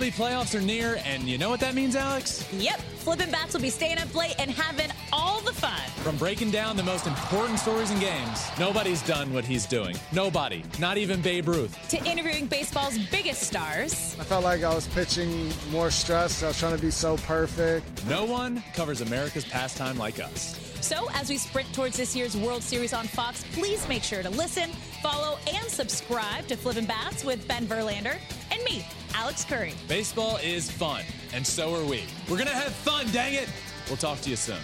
MLB playoffs are near, and you know what that means, Alex? Yep, Flippin' Bats will be staying up late and having all the fun. From breaking down the most important stories and games, nobody's done what he's doing. Nobody, not even Babe Ruth. To interviewing baseball's biggest stars. I felt like I was pitching more stress. I was trying to be so perfect. No one covers America's pastime like us. So, as we sprint towards this year's World Series on Fox, please make sure to listen, follow, and subscribe to Flippin' Bats with Ben Verlander and me, Alex Curry. Baseball is fun, and so are we. We're gonna have fun, dang it! We'll talk to you soon.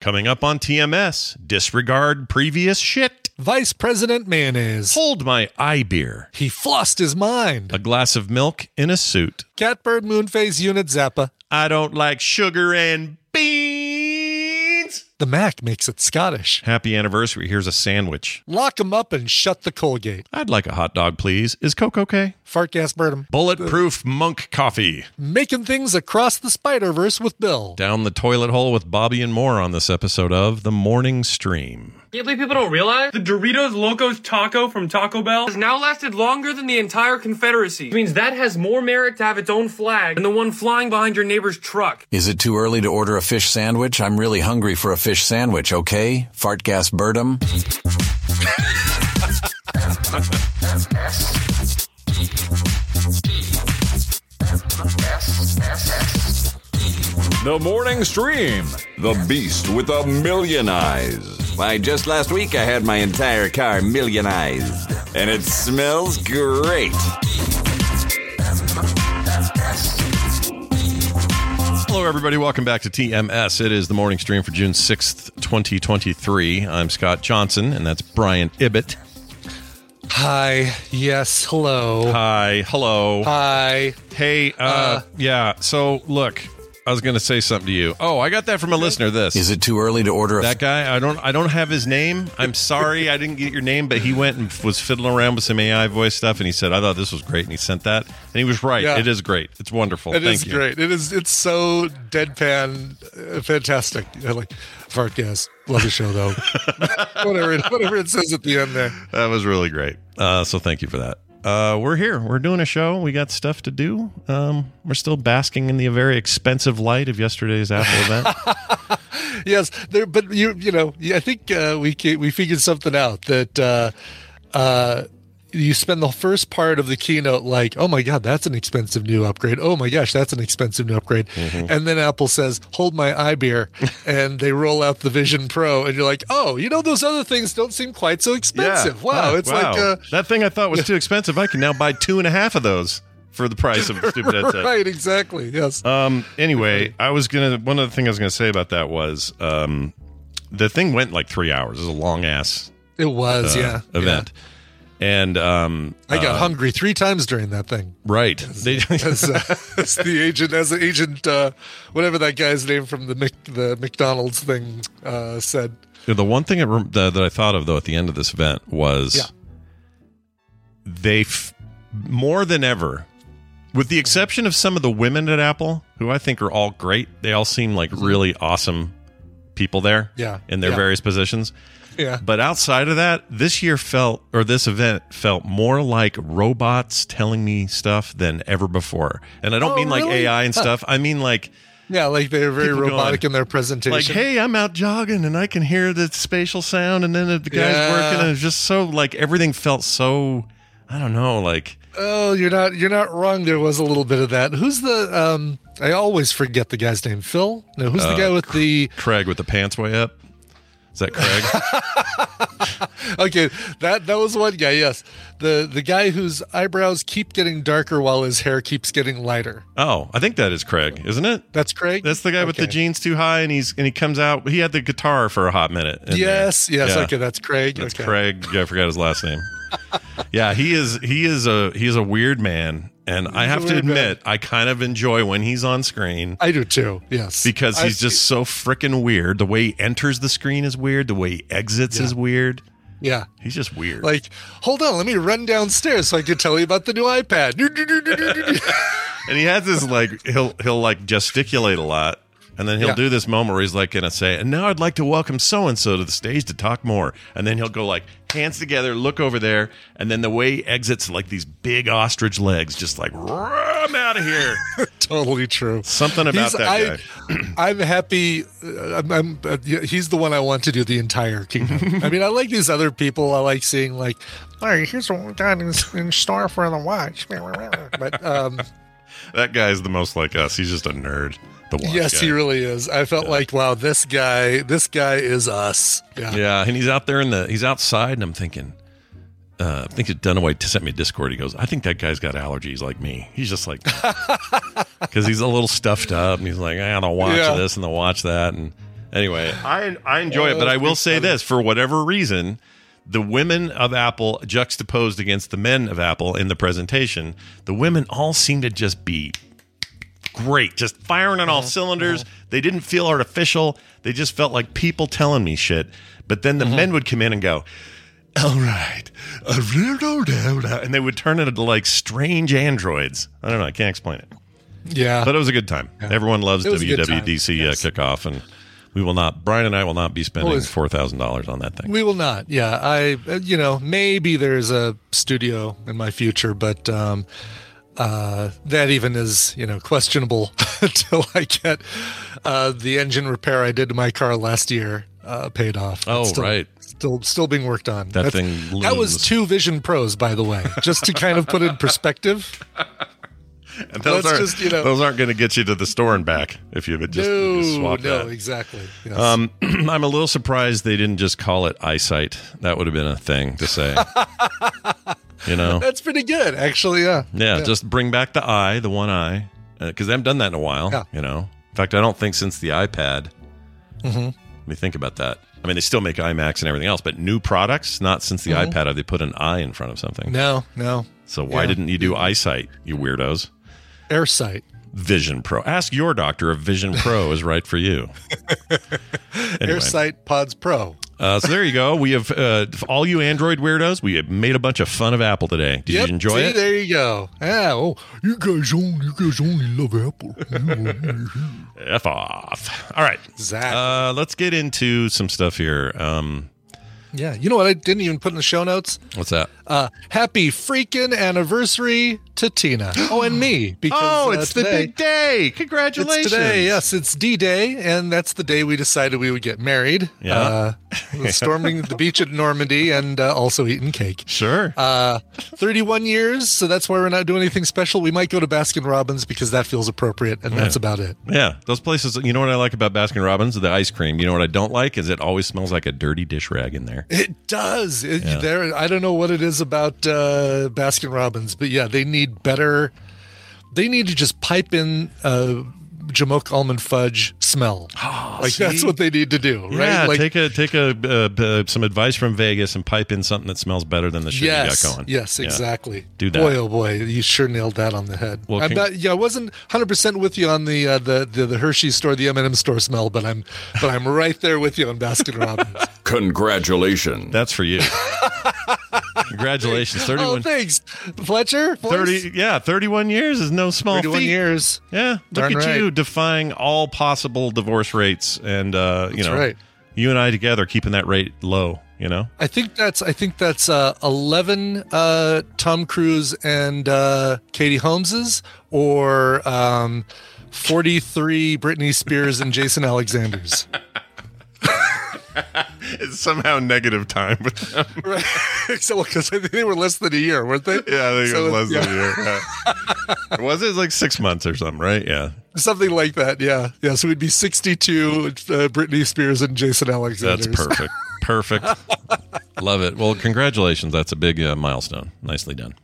Coming up on TMS, disregard previous shit. Vice President Mayonnaise. Hold my iBeer. He flossed his mind. A glass of milk in a suit. Catbird Moonphase Unit Zappa. I don't like sugar and beans. The Mac makes it Scottish. Happy anniversary. Here's a sandwich. Lock Lock 'em up and shut the Colgate. I'd like a hot dog, please. Is Coke okay? Fart gas burn Burnham. Bulletproof monk coffee. Making things across the Spider Verse with Bill. Down the toilet hole with Bobby and more on this episode of The Morning Stream. Can't believe people don't realize the Doritos Locos Taco from Taco Bell has now lasted longer than the entire Confederacy. Which means that has more merit to have its own flag than the one flying behind your neighbor's truck. Is it too early to order a fish sandwich? I'm really hungry for a fish sandwich, okay? Fart gas Birdum. The morning stream. The beast with a million eyes. Why, just last week I had my entire car millionized. And it smells great. Hello, everybody. Welcome back to TMS. It is the morning stream for June 6th, 2023. I'm Scott Johnson, and that's Brian Ibbott. Hi. Yes. Hello. Hi. Hello. Hi. Hey, uh, Uh, yeah. So, look, I was going to say something to you. Oh, I got that from a listener. This Is it too early to order a that guy. I don't. I don't have his name. I'm sorry, I didn't get your name. But he went and was fiddling around with some AI voice stuff, and he said, "I thought this was great," and he sent that, and he was right. Yeah. It is great. It's wonderful. It Thank is you. great. It is. It's so deadpan, uh, fantastic. I like fart gas. Love the show though. whatever. It, whatever it says at the end there. That was really great. Uh, so thank you for that. Uh, we're here. We're doing a show. We got stuff to do. Um, we're still basking in the very expensive light of yesterday's Apple event. yes, there. But you, you know, I think uh, we we figured something out that uh, uh, you spend the first part of the keynote like, oh my god, that's an expensive new upgrade. Oh my gosh, that's an expensive new upgrade. Mm-hmm. And then Apple says, hold my iBeer, and they roll out the Vision Pro, and you're like, oh, you know, those other things don't seem quite so expensive. Wow, Yeah. it's Wow. like. Uh, that thing I thought was too expensive. I can now buy two and a half of those for the price of a stupid headset. right, exactly. Yes. Um. Anyway, I was gonna. One of the things I was gonna say about that was, um, the thing went like three hours. It was a long ass it was, uh, yeah. event, and um, I got uh, hungry three times during that thing. Right. They, as, uh, as the agent, as the agent, uh, whatever that guy's name from the Mc, the McDonald's thing uh, said. the one thing that, rem- that that I thought of though at the end of this event was, Yeah. they f- more than ever, with the exception of some of the women at Apple, who I think are all great. They all seem like really awesome people there. Mm-hmm. Yeah. In their Yeah. various positions. Yeah. But outside of that, this year felt, or this event felt more like robots telling me stuff than ever before. And I don't Oh, mean like really? AI and stuff. I mean like Yeah, like they're very robotic going, in their presentation. Like, hey, I'm out jogging and I can hear the spatial sound, and then the guy's Yeah. working, and it's just so like everything felt so. I don't know, like Oh, you're not you're not wrong. There was a little bit of that. Who's the um I always forget the guy's name. Phil? No, who's the Uh, guy with the Craig with the pants way up. Is that Craig? Okay, that that was one guy, yes. The the guy whose eyebrows keep getting darker while his hair keeps getting lighter. oh, I think that is Craig, isn't it? That's Craig? That's the guy with the jeans too high, and he's and he comes out. He had the guitar for a hot minute. in there. Yes, yes, Yeah. okay, that's Craig. That's okay. Craig. I forgot his last name. Yeah, he is. He is a. He is a weird man, and I He's a have to weird man. admit, I kind of enjoy when he's on screen I do too. Yes. because I he's just so freaking weird. The way he enters the screen is weird. The way he exits Yeah. is weird. Yeah. He's just weird. Like, hold on, let me run downstairs so I can tell you about the new iPad. and he has this like he'll he'll like gesticulate a lot and then he'll Yeah. do this moment where he's like gonna say and now i'd like to welcome so and so to the stage to talk more and then he'll go like hands together look over there and then the way he exits like these big ostrich legs just like i'm out of here totally true. something about He's- that I, guy I'm happy. uh, I'm, I'm uh, he's the one I want to do the entire kingdom. I mean, I like these other people. I like seeing like, hey, here's what we got in, in store for the watch. But um, that guy's the most like us he's just a nerd the yes, guy. he really is. I felt like, wow, this guy, this guy is us. Yeah. Yeah, and he's out there in the he's outside, and I'm thinking, uh, I think Dunaway sent me a Discord. He goes, I think that guy's got allergies like me. He's just like, because he's a little stuffed up, and he's like, I gotta watch Yeah. this and the watch that, and anyway, I I enjoy it, Oh, but I will say funny. this for whatever reason. The women of Apple juxtaposed against the men of Apple in the presentation, the women all seemed to just be great, just firing on all Uh-huh. cylinders. They didn't feel artificial. They just felt like people telling me shit. But then the Uh-huh. men would come in and go, "All right, a little down," and they would turn it into like strange androids. I don't know. I can't explain it. Yeah. But it was a good time. Everyone loves It was a good time, WWDC yes. uh, kickoff, and we will not. Brian and I will not be spending Well, four thousand dollars on that thing. We will not. Yeah, I you know maybe there's a studio in my future, but um, uh, that even is you know questionable until I get uh, the engine repair I did to my car last year uh, paid off. Oh, still, right. still still being worked on. That That's- thing that was two Vision Pros, by the way, just to kind of put it in perspective. And those aren't just, you know- those aren't going to get you to the store and back if you just, no, just swap no, that. exactly. Yes. Um, I'm a little surprised they didn't just call it eyesight. That would have been a thing to say. you know? That's pretty good, actually. Yeah. Yeah, just bring back the eye, the one eye, because they haven't done that in a while. Yeah. You know, in fact, I don't think since the iPad. Mhm. Let me think about that. I mean, they still make iMacs and everything else, but new products, not since the Mhm. iPad have they put an eye in front of something. No, no. So why Yeah. didn't you do eyesight, you weirdos? Airsight. Vision Pro. Ask your doctor if Vision Pro is right for you. Anyway. Airsight Pods Pro. Uh, so there you go. We have uh, all you Android weirdos. We have made a bunch of fun of Apple today. Did Yep, you enjoy see, it? There you go. Yeah. Oh, you guys only, you guys only love Apple. F off. All right. Exactly. Uh, let's get into some stuff here. Um, yeah. You know what? I didn't even put in the show notes. what's that? Uh, happy freaking anniversary to Tina. Oh, and me. Because Oh, uh, it's the big day. Congratulations. It's today, yes, it's D Day, and that's the day we decided we would get married. Yeah. Uh, storming the beach at Normandy and uh, also eating cake. Sure. Uh, 31 years, so that's why we're not doing anything special. We might go to Baskin Robbins because that feels appropriate, and that's about it. Yeah, those places. You know what I like about Baskin Robbins? The ice cream. You know what I don't like is it always smells like a dirty dish rag in there. It does. It, Yeah. There, I don't know what it is about uh, Baskin Robbins, but yeah, they need better. They need to just pipe in uh, Jamocha almond fudge smell. like that's Oh, what they need to do, right? Yeah, like, take a take a uh, uh, some advice from Vegas and pipe in something that smells better than the shit yes, you got going. yes, Yeah. exactly. Do that. Boy, oh boy, you sure nailed that on the head. Well, I'm not. Yeah, I wasn't 100 percent with you on the, uh, the the the Hershey store, the M&M store smell, but I'm but I'm right there with you on Baskin Robbins. Congratulations. That's for you. Congratulations, oh, thirty-one. thanks, Fletcher. Voice? 30 yeah 31 years is no small 31 feat years. yeah look Darn at right. you defying all possible divorce rates and uh you know right. you and i together keeping that rate low you know I think that's I think that's uh, eleven uh, Tom Cruise and uh, Katie Holmeses, or um, 43 Britney Spears and Jason Alexanders. it's somehow negative time with them. Right. so, because I think they were less than a year, weren't they? Yeah, I think So it was less yeah. than a year. Yeah. was it like six months or something, right? Yeah. Something like that, yeah. Yeah, so we'd be 62 uh, Britney Spears and Jason Alexander. That's perfect. Perfect. Love it. Well, congratulations. That's a big uh, milestone. Nicely done.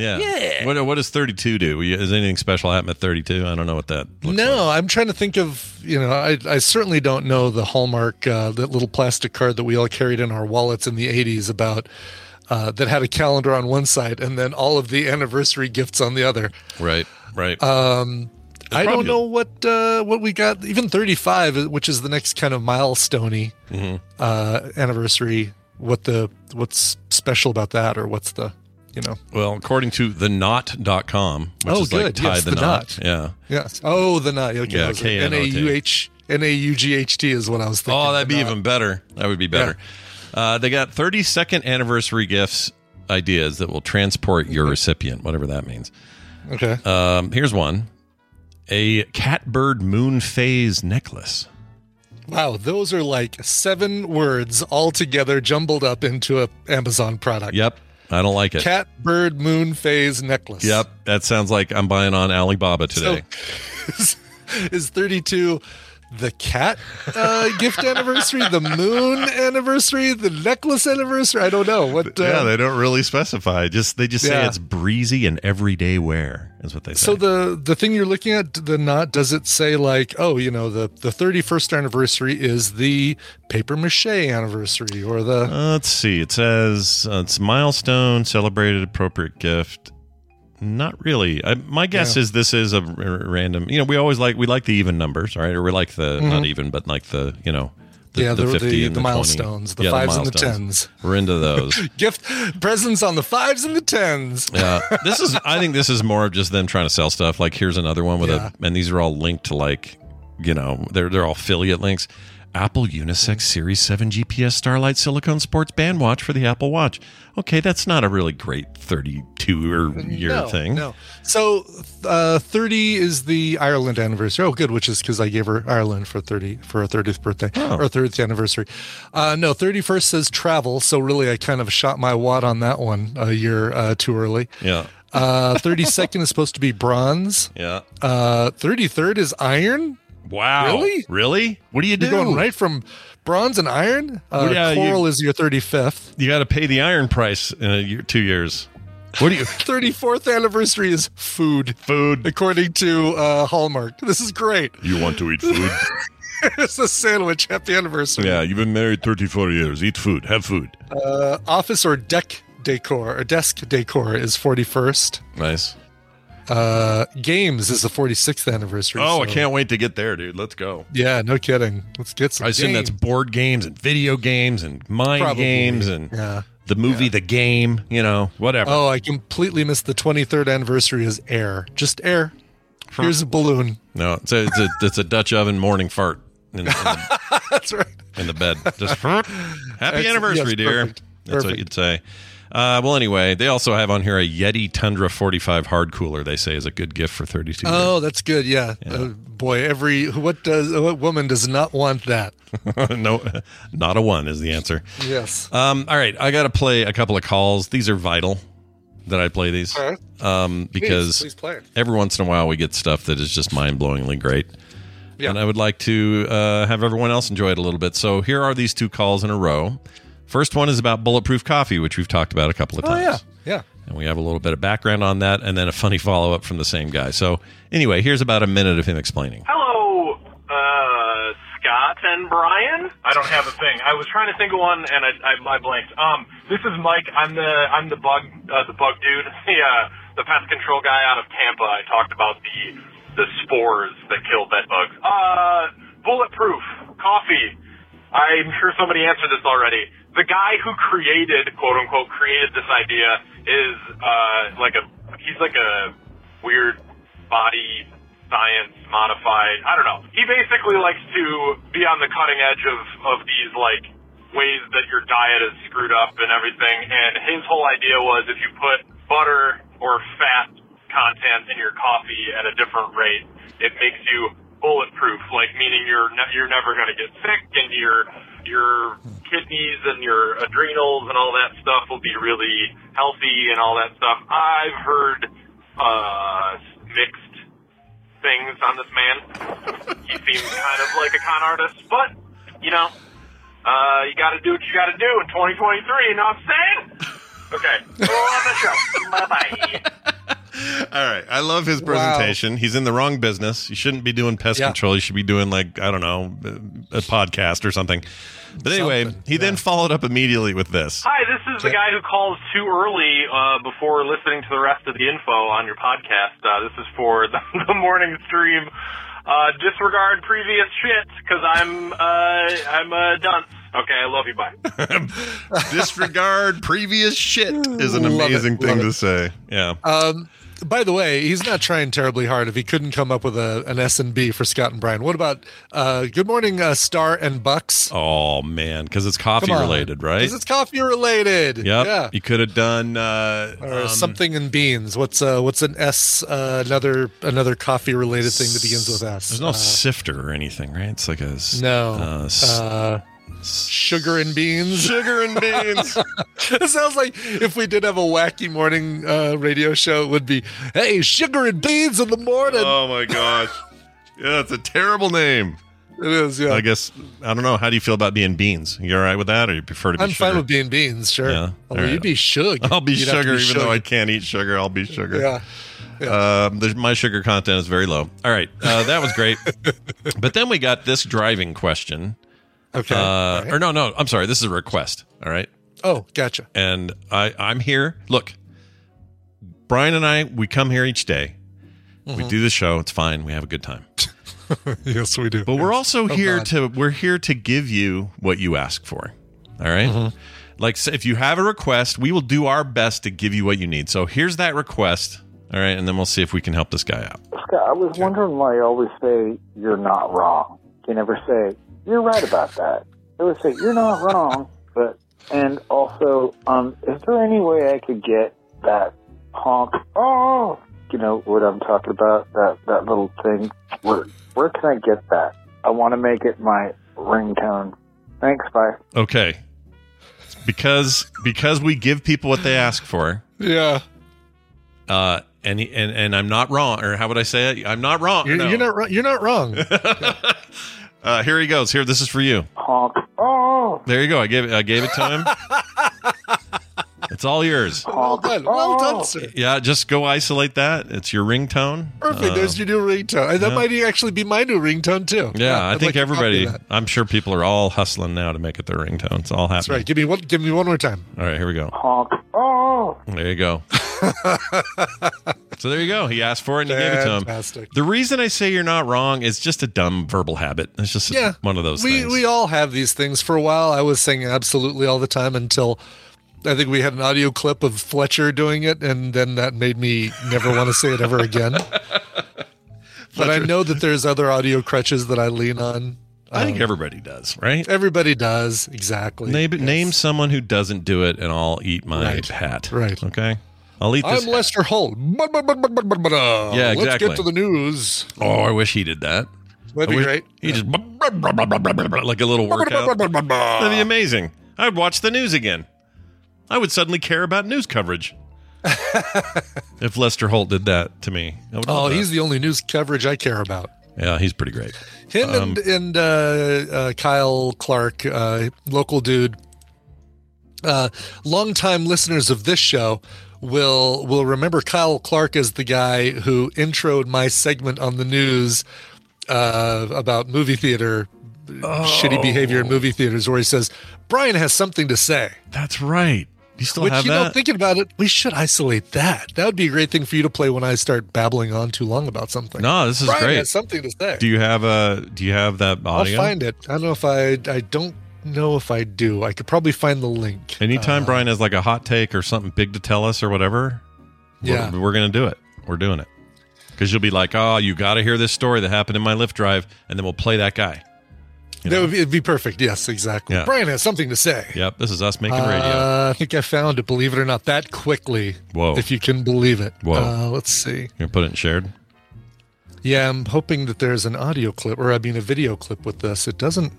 Yeah. Yeah. What, what does 32 do? Is anything special happen at 32? I don't know what that looks no, I'm trying to think of, you know, I, I certainly don't know the Hallmark, uh, that little plastic card that we all carried in our wallets in the 80s about, uh, that had a calendar on one side and then all of the anniversary gifts on the other. Right, right. Um, I don't know what uh, what we got. Even 35, which is the next kind of milestoney Mhm. uh, anniversary. What the what's special about that, or what's the you know? Well, according to theknot.com, which oh, is good. like tie yes, the, the knot. Yeah. Yes. Oh, the knot. Okay. Yeah, N K-N-O-T. a u h n a u g h t is what I was thinking. Oh, that'd be knot. even better. That would be better. Uh, they got 32nd anniversary gifts ideas that will transport your recipient, whatever that means. Okay. Um, here's one a catbird moon phase necklace. Wow, those are like seven words all together jumbled up into a Amazon product. Yep. I don't like it. Cat, bird, moon phase necklace. Yep. That sounds like I'm buying on Alibaba today. is, is 32 the cat uh, gift anniversary, the moon anniversary, the necklace anniversary? I don't know. What? Uh, yeah, they don't really specify. Just they just say it's breezy and everyday wear is what they say. so the the thing you're looking at, the knot, does it say like, oh, you know, the the 31st anniversary is the paper mache anniversary, or the Uh, let's see. It says uh, it's milestone, celebrated, appropriate gift. Not really. I, my guess Yeah. is this is a r- random. You know, we always like we like the even numbers, right? Or we like the not Mhm. even, but like the you know, the, Yeah, the- fifty the- and the 20. milestones, the Yeah, fives and the tens. We're into those. gift presents on the fives and the tens. Yeah, this is. I think this is more of just them trying to sell stuff. Like here's another one with Yeah. a, and these are all linked to like, you know, they're they're all affiliate links. Apple Unisex Series Seven GPS Starlight Silicone Sports Band Watch for the Apple Watch. Okay, that's not a really great thirty-two or year no, thing. No. So uh, 30 is the Ireland anniversary. Oh, good, which is because I gave her Ireland for 30 for her 30th birthday Oh. or 30th anniversary. Uh, no, 31st says travel. So really, I kind of shot my wad on that one a year uh, too early. Yeah, Uh, 32nd is supposed to be bronze. yeah. Uh, 33rd is iron. Wow. Really? Really? What do you do? You're going right from bronze and iron. Uh, Well, yeah, you- coral is your 35th. You got to pay the iron price in a year, two years. What do you? 34th anniversary is food. Food. According to uh, Hallmark. This is great. You want to eat food? it's a sandwich. Happy anniversary. yeah, you've been married thirty-four years. Eat food. Have food. Uh, office or deck decor or desk decor is 41st. Nice. Uh, games is the 46th anniversary. Oh, I can't wait to get there, dude. Let's go. Yeah, no kidding. Let's get some. I assume that's board games and video games and mind Probably. games and Yeah. the movie, the game, you know, whatever. Oh, I completely missed the 23rd anniversary is air. Just air. Here's a balloon. No, it's a, it's a, it's a Dutch oven morning fart in, in, the, That's right. in the bed. Just happy Excellent. anniversary, Yes, dear. perfect. That's what you'd say. Uh, well, anyway, they also have on here a Yeti Tundra 45 hard cooler. They say is a good gift for 32. Oh, that's good. Yeah. Uh, boy, every what does what woman does not want that? no, not a one is the answer. Yes. Um, all right, I got to play a couple of calls. These are vital that I play these right. um, because please play every once in a while we get stuff that is just mind blowingly great. Yeah. And I would like to uh, have everyone else enjoy it a little bit. So here are these two calls in a row. First one is about bulletproof coffee, which we've talked about a couple of times. Oh times. yeah. Yeah. And we have a little bit of background on that and then a funny follow up from the same guy. So anyway, here's about a minute of him explaining. Hello, uh, Scott and Brian. I don't have a thing. I was trying to think of one, and I, I, I blanked. Um, this is Mike. I'm the I'm the bug uh, the bug dude, the uh, the pest control guy out of Tampa. I talked about the the spores that kill bed bugs. Uh, bulletproof coffee. I'm sure somebody answered this already. The guy who created, quote unquote, created this idea is uh, like a he's like a weird body science modified. I don't know. He basically likes to be on the cutting edge of of these like ways that your diet is screwed up and everything. And his whole idea was if you put butter or fat content in your coffee at a different rate, it makes you bulletproof, like meaning you're ne- you're never going to get sick, and your your kidneys and your adrenals and all that stuff will be really healthy and all that stuff. I've heard uh, mixed things on this man. he seems kind of like a con artist, but you know, uh, you got to do what you got to do in 2023. You know what I'm saying? Okay, on the show. Bye bye. All right. I love his presentation. He's in the wrong business. You shouldn't be doing pest Yeah. control. You should be doing like I don't know, a podcast or something. But anyway, he then followed up immediately with this. Hi, this is the guy who calls too early uh, before listening to the rest of the info on your podcast. Uh, this is for the, the morning stream. Uh, disregard previous shit because I'm uh, I'm a dunce. Okay, I love you. Bye. Disregard previous shit is an Love it, amazing thing to say. Yeah. Um, by the way, he's not trying terribly hard if he couldn't come up with a, an S and B for Scott and Brian. What about uh, Good Morning uh, Star and Bucks? Oh man, because it's coffee related, right? Because it's coffee related. Yep. Yeah. You could have done uh, Or um, something in beans. What's uh what's an S uh, another another coffee related thing that begins with S? There's no Uh, sifter or anything, right? It's like a no. Sugar and beans. Sugar and beans. it sounds like if we did have a wacky morning uh, radio show, it would be, "Hey, sugar and beans in the morning." oh my gosh. Yeah, it's a terrible name. it is. Yeah. I guess I don't know. How do you feel about being beans? You're all right with that, or you prefer to be I'm sugar? fine with being beans. Sure. Yeah. Right. you'd be shug. I'll be You'd sugar, be even though I can't eat sugar. I'll be sugar. Yeah. Um, there's, my sugar content is very low. All right, uh, that was great. but then we got this driving question. Okay. Uh, All right. Or no, no. I'm sorry. This is a request. All right. Oh, gotcha. and I I'm here. Look, Brian and I we come here each day. We Mhm. do the show. It's fine. We have a good time. yes, we do. But we're also Oh, here God. to we're here to give you what you ask for. All right? Mm-hmm. Like so if you have a request, we will do our best to give you what you need. So here's that request. All right, and then we'll see if we can help this guy out. Scott, I was wondering why you always say you're not wrong. You never say you're right about that. You always say you're not wrong, but and also, um, is there any way I could get that honk? Oh, you know what I'm talking about? That that little thing. Where where can I get that? I want to make it my ringtone. Thanks. Bye. Okay. Because because we give people what they ask for. Yeah. Uh and he- and and I'm not wrong or how would I say it? I'm not wrong. You're, No. you're not. wrong- You're not wrong. Uh, here he goes. Here, this is for you. Honk. Oh. There you go. I gave it. I gave it to him. it's all yours. well done. Well done, sir. Yeah, just go isolate that. It's your ringtone. Perfect. Uh, There's your new ringtone. And that yeah. might actually be my new ringtone too. yeah, I I'd think like everybody. I'm sure people are all hustling now to make it their ringtone. It's all That's happening. right. Give me one. Give me one more time. All right, here we go. Honk. Oh. There you go. so there you go. He asked for it and you gave it to him. Fantastic. The reason I say you're not wrong is just a dumb verbal habit. It's just Yeah, one of those we things. we all have these things. For a while, I was saying absolutely all the time until I think we had an audio clip of Fletcher doing it, and then that made me never want to say it ever again. but I know that there's other audio crutches that I lean on. I think Um, everybody does, right? Everybody does exactly. Name, Yes. name someone who doesn't do it, and I'll eat my Right. hat. Right. Okay. I'll eat this. I'm Lester Holt. But, but, uh, Yeah, Let's get to the news. Oh, I wish he did that. That'd I be great. He just like a little workout. That'd be amazing. I would watch the news again. I would suddenly care about news coverage. if Lester Holt did that to me, Oh, he's the only news coverage I care about. yeah, he's pretty great. Him Um, and and uh, uh, Kyle Clark, uh, local dude, uh, longtime listeners of this show will will remember Kyle Clark as the guy who introed my segment on the news uh, about movie theater shitty behavior in movie theaters, where he says Brian has something to say. That's right. You still Which have you that? know, thinking about it, we should isolate that. That would be a great thing for you to play when I start babbling on too long about something. no, this is Brian great. has something to say. Do you have a? Do you have that audio? I'll find it. I don't know if I. I don't know if I do. I could probably find the link. Anytime Uh, Brian has like a hot take or something big to tell us or whatever, Yeah. we're, we're gonna do it. We're doing it because you'll be like, "Oh, you got to hear this story that happened in my lift drive," and then we'll play that guy. You That would be, it'd be perfect. Yes, exactly. Yeah. Brian has something to say. Yep, this is us making radio. Uh, I think I found it. Believe it or not, that quickly. Whoa. If you can believe it. Whoa. Uh, let's see. You gonna put it in shared? Yeah, I'm hoping that there's an audio clip, or I mean a video clip with this. It doesn't.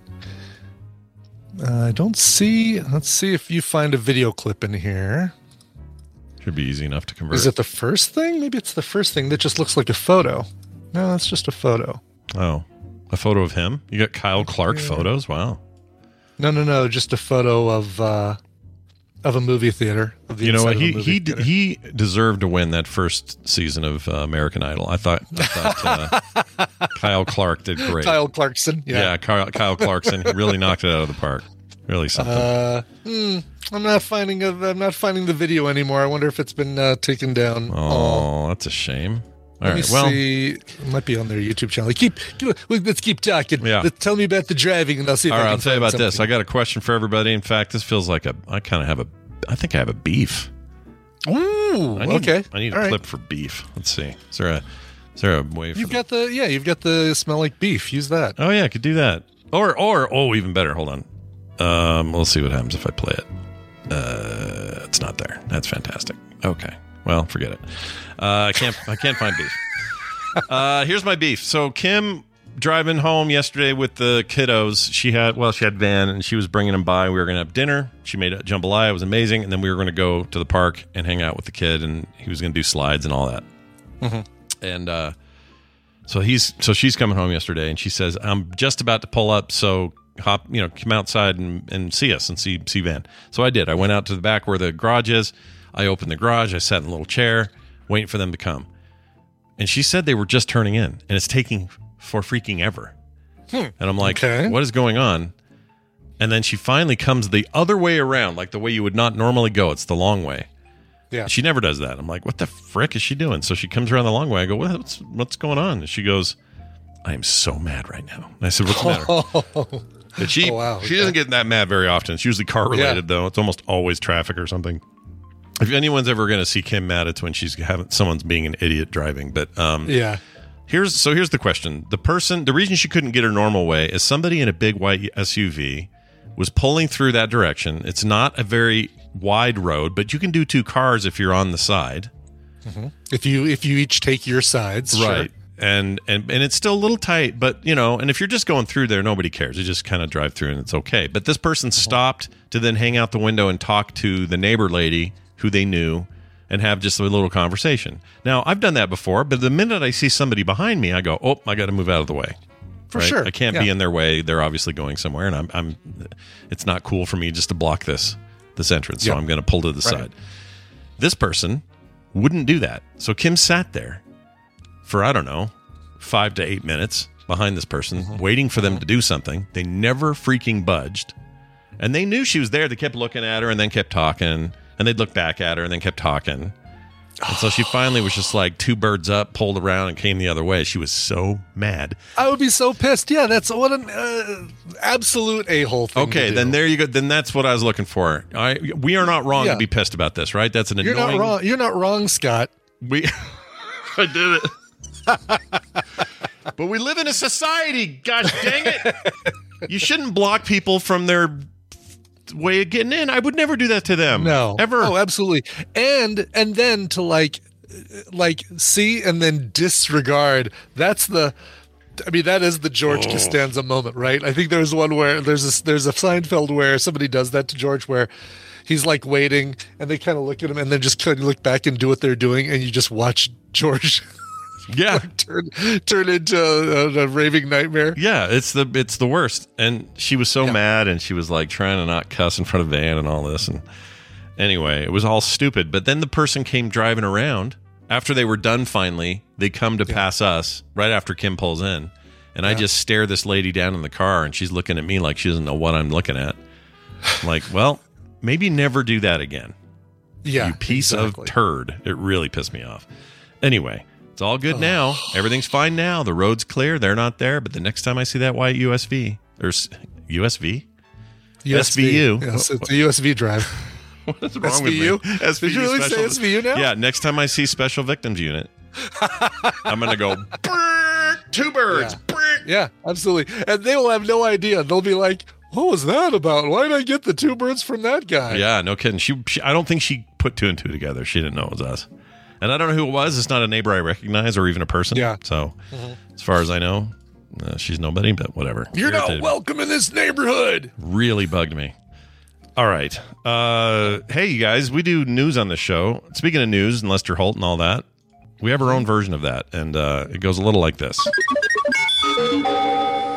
Uh, I don't see. Let's see if you find a video clip in here. Should be easy enough to convert. Is it the first thing? Maybe it's the first thing that just looks like a photo. No, it's just a photo. Oh, a photo of him. You got Kyle Clark photos. Wow. No, no, no, just a photo of uh, of a movie theater. Of the You know what? inside of a He he theater. he deserved to win that first season of uh, American Idol. I thought I thought uh, Kyle Clark did great. Kyle Clarkson. yeah, Yeah. Kyle, Kyle Clarkson. He really knocked it out of the park. Really something. Uh, hmm, I'm not finding a, I'm not finding the video anymore. I wonder if it's been uh, taken down. oh, that's a shame. All Let right. me Well, see. It might be on their YouTube channel. Keep, keep let's keep talking. Yeah. Let's tell me about the driving, and I'll see. If all I can I'll tell you about this. I got a question for everybody. In fact, this feels like a. I kind of have a. I think I have a beef. Ooh, I need, okay. I need a All right. clip for beef. Let's see. Is there a? Is there a way? You've got the yeah. You've got the smell like beef. Use that. Oh yeah, I could do that. Or or oh, even better. Hold on. Um, we'll see what happens if I play it. Uh, it's not there. That's fantastic. Okay. Well, forget it. Uh, I can't. I can't find beef. Uh, here's my beef. So Kim driving home yesterday with the kiddos. She had well, she had Van, and she was bringing them by. We were gonna have dinner. She made a jambalaya. It was amazing. And then we were gonna go to the park and hang out with the kid, and he was gonna do slides and all that. And uh, so he's so she's coming home yesterday, and she says, "I'm just about to pull up, so hop, you know, come outside and, and see us and see see Van." So I did. I went out to the back where the garage is. I opened the garage. I sat in a little chair, waiting for them to come. And she said they were just turning in, and it's taking for freaking ever. Hmm. And I'm like, Okay. what is going on? And then she finally comes the other way around, like the way you would not normally go. It's the long way. Yeah. She never does that. I'm like, what the frick is she doing? So she comes around the long way. I go, what's what's going on? And she goes, I am so mad right now. And I said, what's the matter? But she Oh, wow. she doesn't get that mad very often. It's usually car related though. It's almost always traffic or something. If anyone's ever going to see Kim mad, it's when she's having someone's being an idiot driving. But um, Yeah. Here's so here's the question: the person, the reason she couldn't get her normal way is somebody in a big white SUV was pulling through that direction. It's not a very wide road, but you can do two cars if you're on the side, If you if you each take your sides, sure. right? And and and it's still a little tight, but you know, and if you're just going through there, nobody cares. You just kind of drive through and it's okay. But this person stopped to then hang out the window and talk to the neighbor lady who they knew and have just a little conversation. Now, I've done that before, but the minute I see somebody behind me, I go, "Oh, I got to move out of the way." For sure. I can't be in their way. They're obviously going somewhere, and I'm, I'm. It's not cool for me just to block this this entrance, so Yeah. I'm going to pull to the Right. side. This person wouldn't do that, so Kim sat there for I don't know five to eight minutes behind this person, Mm-hmm. waiting for them to do something. They never freaking budged, and they knew she was there. They kept looking at her and then kept talking, and they'd look back at her and then kept talking. And so she finally was just like two birds up, pulled around, and came the other way. She was so mad. I would be so pissed. Yeah, that's what an uh, absolute a hole thing. Okay, then there you go. Then that's what I was looking for. I we are not wrong Yeah. to be pissed about this, right? That's an you're annoying. not wrong. You're not wrong, Scott. We I did it. but we live in a society. Gosh dang it! you shouldn't block people from their way of getting in. I would never do that to them. No, ever. Oh, absolutely. And and then to like, like see and then disregard. That's the. I mean, that is the George Oh. Costanza moment, right? I think there's one where there's a there's a Seinfeld where somebody does that to George, where he's like waiting and they kind of look at him and then just kind of look back and do what they're doing, and you just watch George. Yeah, turn turn into a, a raving nightmare. Yeah, it's the it's the worst. And she was so mad, and she was like trying to not cuss in front of Van and all this. And anyway, it was all stupid. But then the person came driving around after they were done. Finally, they come to pass us right after Kim pulls in, and I just stare this lady down in the car, and she's looking at me like she doesn't know what I'm looking at. I'm like, well, maybe never do that again. Yeah, you piece exactly. of turd. It really pissed me off. Anyway, it's all good now. Everything's fine now. The road's clear. They're not there. But the next time I see that white USV or s- USV, SVU. Yes, it's a USB drive. what is wrong with me? SVU? SVU Did you really say SVU now? Yeah. Next time I see Special Victims Unit, I'm gonna go. Two birds. Yeah, absolutely. And they will have no idea. They'll be like, "What was that about? Why did I get the two birds from that guy?" Yeah, no kidding. She, she, I don't think she put two and two together. She didn't know it was us, and I don't know who it was. It's not a neighbor I recognize or even a person. Yeah. So, Mhm. as far as I know, uh, she's nobody. But whatever. You're not Irritated me. welcome in this neighborhood. Really bugged me. All right. Uh, hey, you guys, we do news on the show. Speaking of news and Lester Holt and all that, we have our own version of that, and uh, it goes a little like this.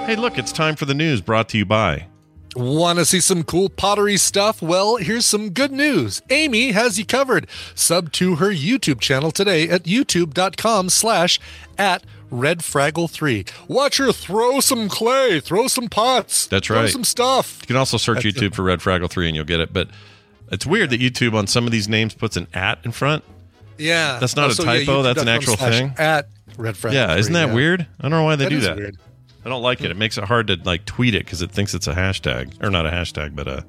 Hey, look, it's time for the news brought to you by. Want to see some cool pottery stuff? Well, here's some good news. Amy has you covered. Sub to her YouTube channel today at youtube.com slash at redfraggle3. Watch her throw some clay, throw some pots. That's throw right. some stuff. You can also search That's YouTube for Red Fraggle 3 and you'll get it. But it's weird that YouTube on some of these names puts an at in front. Yeah. That's not a Also, yeah, typo, that's an actual thing. At redfraggle3. yeah, isn't that yeah. weird? I don't know why they That do that. weird. I don't like it. It makes it hard to like tweet it because it thinks it's a hashtag or not a hashtag, but a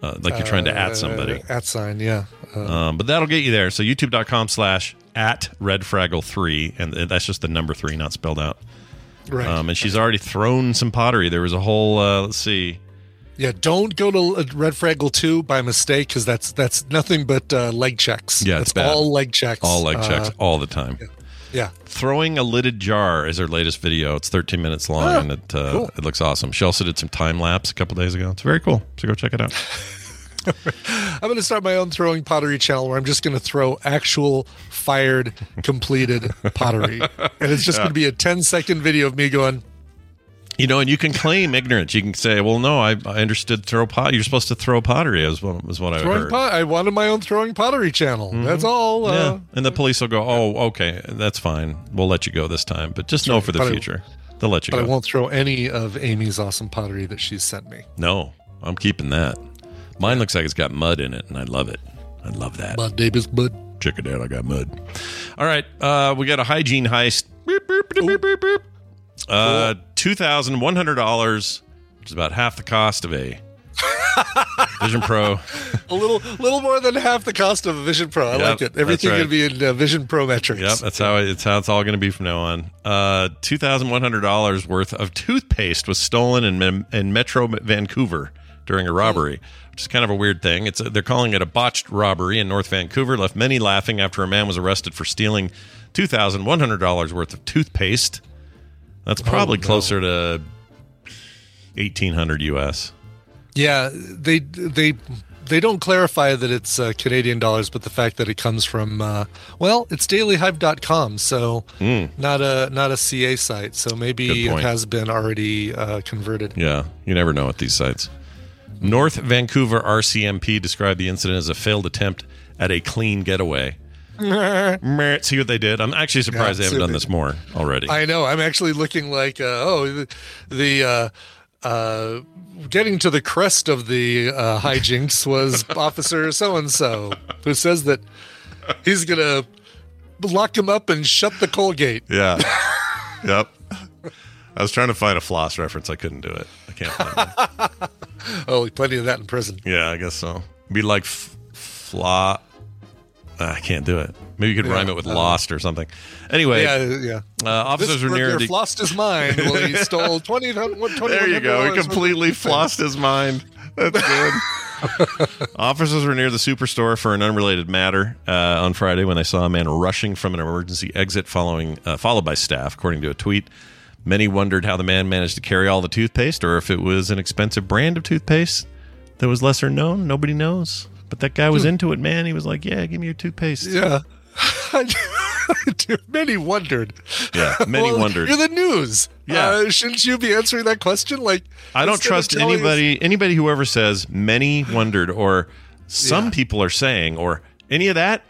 uh, like you're trying to at somebody. Uh, at sign, yeah. Uh, Um, but that'll get you there. So youtube.com slash at redfraggle3. And that's just the number three, not spelled out. Right. Um, and she's already thrown some pottery. There was a whole, uh, let's see. yeah, don't go to uh, Red Fraggle 2 by mistake because that's that's nothing but uh, leg checks. Yeah, that's it's bad. all leg checks. All leg checks all the time. Yeah. Throwing a lidded jar is her latest video. It's 13 minutes long Ah, and it uh, cool. it looks awesome. She also did some time lapse a couple days ago. It's very cool. So go check it out. I'm going to start my own throwing pottery channel where I'm just going to throw actual fired, completed pottery. And it's just Yeah. going to be a 10 second video of me going, You know, and you can claim ignorance. You can say, "Well, no, I, I understood throw pot. You're supposed to throw pottery." Is what, was what I heard. pot. I wanted my own throwing pottery channel. That's all. Uh, yeah, and the police will go, "Oh, okay, that's fine. We'll let you go this time, but just know for the But I- future, they'll let you But go." I won't throw any of Amy's awesome pottery that she's sent me. No, I'm keeping that. Mine looks like it's got mud in it, and I love it. I love that. Mud, Davis, mud. Check it out. I got mud. All right, uh, we got a hygiene heist. Beep, beep, beep, beep, beep, beep. Uh, two thousand one hundred dollars, which is about half the cost of a Vision Pro. A little, little more than half the cost of a Vision Pro. I Yep, like it. Everything that's right. going to be in uh, Vision Pro metrics. Yep, that's how it, it's how it's all going to be from now on. Uh, two thousand one hundred dollars worth of toothpaste was stolen in Mem- in Metro Vancouver during a robbery, which is kind of a weird thing. It's a, they're calling it a botched robbery in North Vancouver. Left many laughing after a man was arrested for stealing two thousand one hundred dollars worth of toothpaste. That's probably no. closer to eighteen hundred US. Yeah, they they they don't clarify that it's uh, Canadian dollars, but the fact that it comes from uh, well, it's dailyhive.com, so not a not a CA site. So maybe it has been already uh, converted. Yeah, you never know at these sites. North Vancouver RCMP described the incident as a failed attempt at a clean getaway. See what they did? I'm actually surprised Yeah, they haven't done this more already. I know. I'm actually looking like uh, oh the, the uh, uh, getting to the crest of the uh, hijinks was Officer so and so who says that he's gonna lock him up and shut the Colgate. yeah. yep. I was trying to find a floss reference. I couldn't do it. I can't find it. Oh, plenty of that in prison. Yeah, I guess so. Be like f-. I can't do it. Maybe you could Yeah, rhyme it with uh, lost or something. Anyway, yeah, yeah. uh, officers this were near burglar the. flossed his mind when he stole twenty. There you go. He completely flossed his mind. That's good. Officers were near the superstore for an unrelated matter uh, on Friday when they saw a man rushing from an emergency exit, following uh, followed by staff, according to a tweet. Many wondered how the man managed to carry all the toothpaste, or if it was an expensive brand of toothpaste that was lesser known. Nobody knows. But that guy was into it, man. He was like, "Yeah, give me your toothpaste." Yeah. Many wondered. Yeah, many Well, wondered. You're the news. Yeah. Uh, shouldn't you be answering that question? Like, I don't trust telling us- anybody anybody who ever says many wondered or some people are saying or any of that.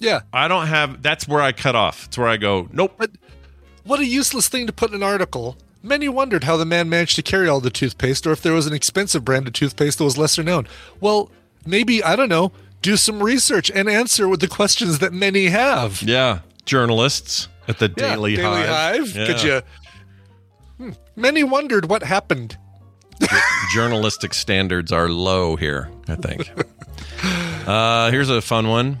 Yeah. I don't have that's where I cut off. It's where I go, nope. What a useless thing to put in an article. Many wondered how the man managed to carry all the toothpaste, or if there was an expensive brand of toothpaste that was lesser known. Well, maybe I don't know. Do some research and answer with the questions that many have. Yeah. Journalists at the Yeah, Daily, Daily Hive. Yeah. Could you? Hmm. Many wondered what happened. Journalistic standards are low here, I think. uh, here's a fun one.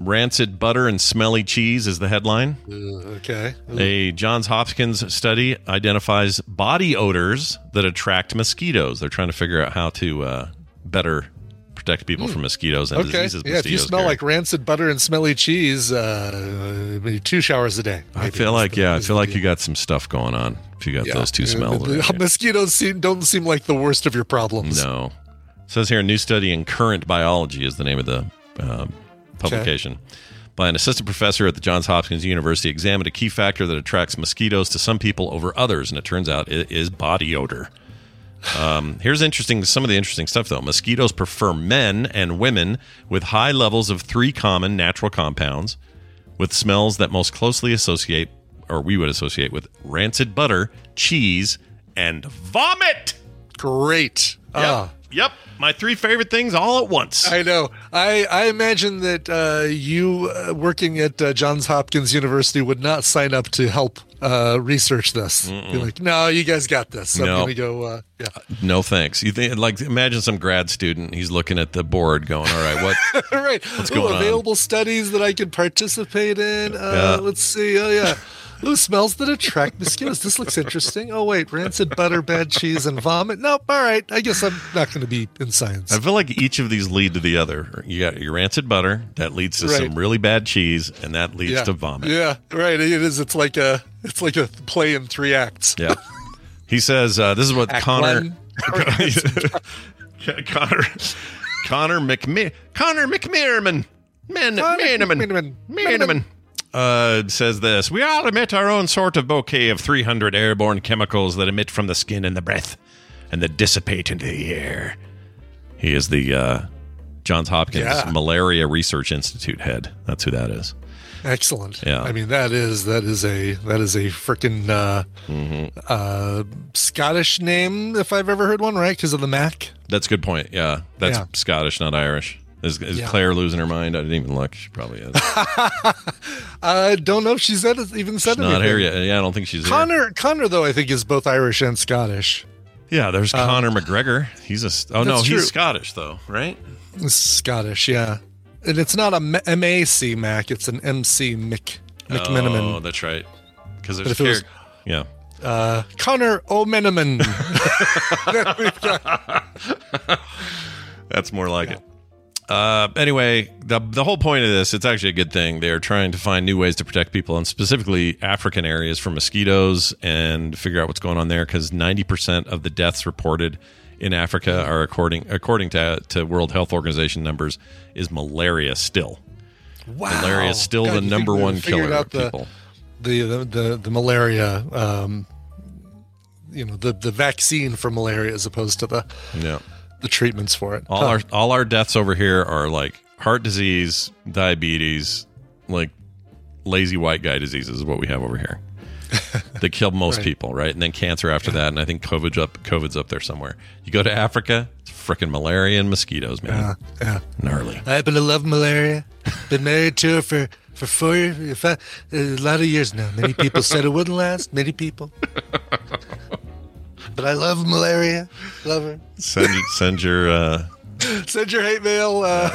Rancid butter and smelly cheese is the headline. Uh, okay. A Johns Hopkins study identifies body odors that attract mosquitoes. They're trying to figure out how to uh, better protect people from mosquitoes and. Okay. diseases. Yeah, if you smell like rancid butter and smelly cheese, uh, maybe two showers a day. I feel like yeah, I feel like you got some stuff going on if you got Yeah. those two Uh, smells. mosquitoes seem, don't seem like the worst of your problems. No. says here a new study in Current Biology is the name of the um, publication. By an assistant professor at the Johns Hopkins University, examined a key factor that attracts mosquitoes to some people over others, and it turns out it is body odor. Um, here's interesting. Some of the interesting stuff, though. Mosquitoes prefer men and women with high levels of three common natural compounds, with smells that most closely associate, or we would associate with rancid butter, cheese, and vomit. Great. Yep. Ah. Yep. My three favorite things all at once. I know. I, I imagine that uh, you uh, working at uh, Johns Hopkins University would not sign up to help uh, research this. Be like, no, you guys got this. I'm No. going to go. Uh, yeah. No thanks. You think like imagine some grad student. He's looking at the board, going, "All right, what? All right. What's Ooh, going on? available studies that I can participate in. Uh, Yeah. Let's see. Oh, yeah. Ooh, smells that attract mosquitoes. This looks interesting. Oh, wait. Rancid butter, bad cheese, and vomit. Nope. All right. I guess I'm not going to be in science. I feel like each of these lead to the other. You got your rancid butter that leads to some really bad cheese, and that leads yeah. to vomit. Yeah. Right. It is. It's like a. It's like a play in three acts. Yeah. He says uh, this is what Act Connor. Connor Connor McMe- Connor McMeerman Man Meneman Meneman uh, says this We all emit our own sort of bouquet of 300 airborne chemicals that emit from the skin and the breath and that dissipate into the air. He is the uh, Johns Hopkins Yeah. Malaria Research Institute head. That's who that is. Excellent. Yeah. I mean that is that is a that is a freaking uh, Mm-hmm. uh, Scottish name if I've ever heard one, right? Because of the Mac. That's a good point. Yeah, that's Yeah. Scottish, not Irish. Is, is Yeah. Claire losing her mind? I didn't even look. She probably is. I don't know if she said even said She's not here yet. Yeah, I don't think she's here. Connor Connor though I think is both Irish and Scottish. Yeah, there's Um, Conor McGregor. He's a. Oh no, That's he's. Scottish though, right? Scottish, yeah. And it's not a M- MAC Mac, it's an MC Mc Oh, that's right. Because But there's if it was- yeah. Uh, Connor O'Miniman. That's more like it. Uh, anyway, the the whole point of this, it's actually a good thing. They are trying to find new ways to protect people, and specifically African areas from mosquitoes, and figure out what's going on there. Because ninety percent of the deaths reported in Africa are according according to to World Health Organization numbers is malaria still. wow. Malaria is still God, the number one killer of the, people. The, the the the malaria um you know the the vaccine for malaria as opposed to the Yeah. The treatments for it. All Huh. our all our deaths over here are like heart disease, diabetes, like lazy white guy diseases is what we have over here. that kill most Right. people, right? And then cancer after that, and I think COVID's up COVID's up there somewhere. You go to Africa, it's freaking malaria and mosquitoes, man. Yeah, yeah. Gnarly. I happen to love malaria. Been married to her for for four if I, a lot of years now. Many people said it wouldn't last. Many people. But I love malaria. Love her. Send send your uh Send your hate mail. Uh,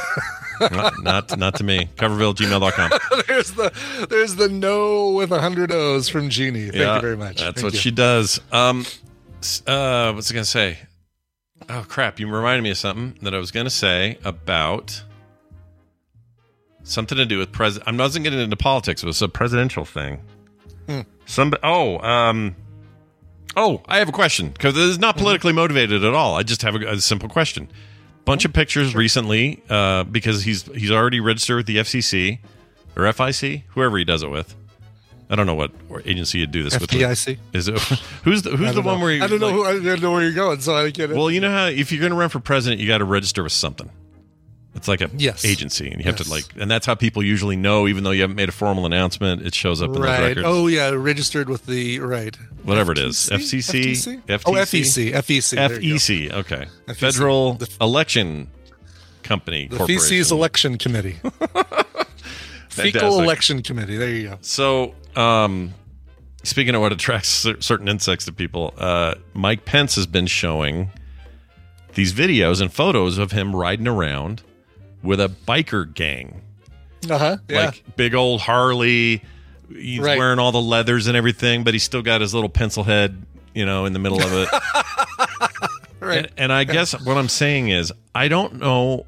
not, not not to me. Coverville@gmail.com. there's the there's the no with a hundred O's from Jeannie. Thank Yeah, you very much. That's Thank what you. she does. Um, uh, what's I gonna say? Oh crap! You reminded me of something that I was gonna say about something to do with president. I wasn't getting into politics. It was a presidential thing. Hmm. Some oh um oh I have a question because this is not Mm-hmm. politically motivated at all. I just have a, a simple question. Bunch of pictures recently uh, because he's he's already registered with the FCC or FIC, whoever he does it with. I don't know what agency you'd do this with. FDIC? Is it who's the who's the don't one where you, I don't know like- who I don't know where you're going, so I get it. well, you know how if you're going to run for president, you got to register with something. It's like a Yes. agency, and you have Yes. to like, and that's how people usually know, even though you haven't made a formal announcement. It shows up in those right. records. Oh yeah, registered with the right. Whatever it is, FCC, FTC? FTC, Oh, FEC, FEC, there you go. FEC. Okay, FEC. Federal Election Company The feces election committee. Fecal election committee. There you go. So, um, speaking of what attracts certain insects to people, uh, Mike Pence has been showing these videos and photos of him riding around with a biker gang. Uh huh. Yeah. like big old Harley. He's Right. wearing all the leathers and everything, but he's still got his little pencil head, you know, in the middle of it. right. And, and I guess what I'm saying is, I don't know.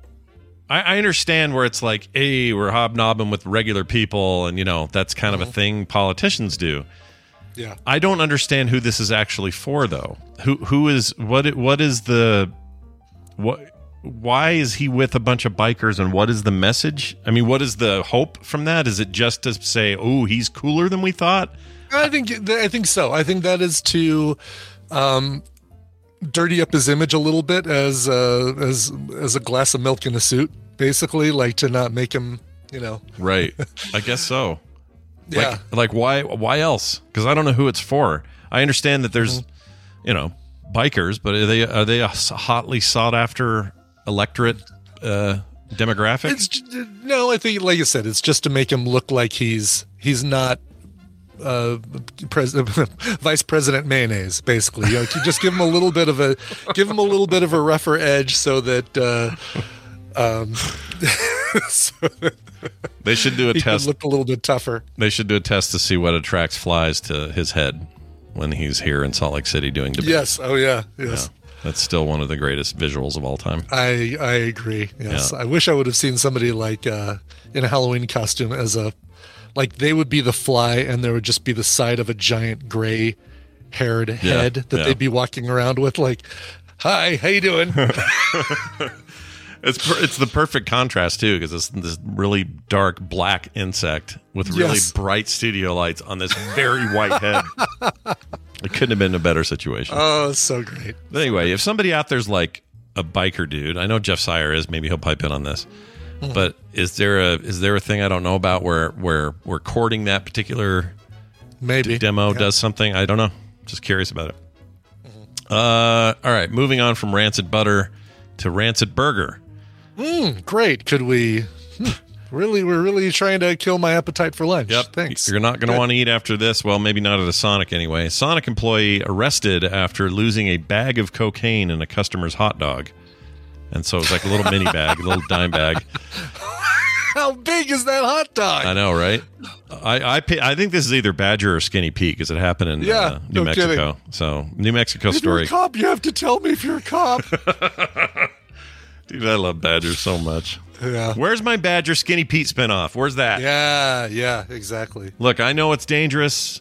I, I understand where it's like, hey, we're hobnobbing with regular people, and you know that's kind of a thing politicians do. Yeah. I don't understand who this is actually for, though. Who who is what? What is the what? Why is he with a bunch of bikers, and what is the message? I mean, what is the hope from that? Is it just to say, oh, he's cooler than we thought? I think I think so. I think that is to um, dirty up his image a little bit as uh, as as a glass of milk in a suit, basically, like to not make him, you know. Right. I guess so. Yeah. Like, like why why else? Because I don't know who it's for. I understand that there's, Mm-hmm. you know, bikers, but are they are they a hotly sought after electorate uh, demographic? It's no, I think, like I said, it's just to make him look like he's he's not uh, pres- vice president mayonnaise. Basically, you, know, you just give him a little bit of a give him a little bit of a rougher edge so that. Uh, um, so that they should do a he test. look a little bit tougher. They should do a test to see what attracts flies to his head when he's here in Salt Lake City doing debate. Yes. Oh yeah. Yes. Yeah. That's still one of the greatest visuals of all time. I I agree. Yes, Yeah. I wish I would have seen somebody like uh, in a Halloween costume as a like they would be the fly, and there would just be the side of a giant gray haired head that yeah. they'd be walking around with. Like, hi, how you doing? It's per- it's the perfect contrast too because it's this really dark black insect with really Yes. bright studio lights on this very white head. It couldn't have been a better situation. oh, so great. But anyway, if somebody out there's like a biker dude, I know Jeff Sire is. Maybe he'll pipe in on this. Hmm. But is there a is there a thing I don't know about where where we're courting that particular Maybe demo Yeah. does something? I don't know. Just curious about it. Mm-hmm. Uh, all right, moving on from rancid butter to rancid burger. Mm, great. Could we? Really, we're really trying to kill my appetite for lunch. Yep. Thanks. You're not going to want to eat after this. Well, maybe not at a Sonic anyway. Sonic employee arrested after losing a bag of cocaine in a customer's hot dog. And so it's like a little mini bag, a little dime bag. How big is that hot dog? I know, right? I I, I think this is either Badger or Skinny Pete because it happened in Yeah, uh, New no Mexico. So New Mexico If you're story. a cop, you have to tell me if you're a cop. Dude, I love Badger so much. Yeah. Where's my Badger Skinny Pete spinoff? Where's that? Yeah. Yeah. Exactly. Look, I know it's dangerous.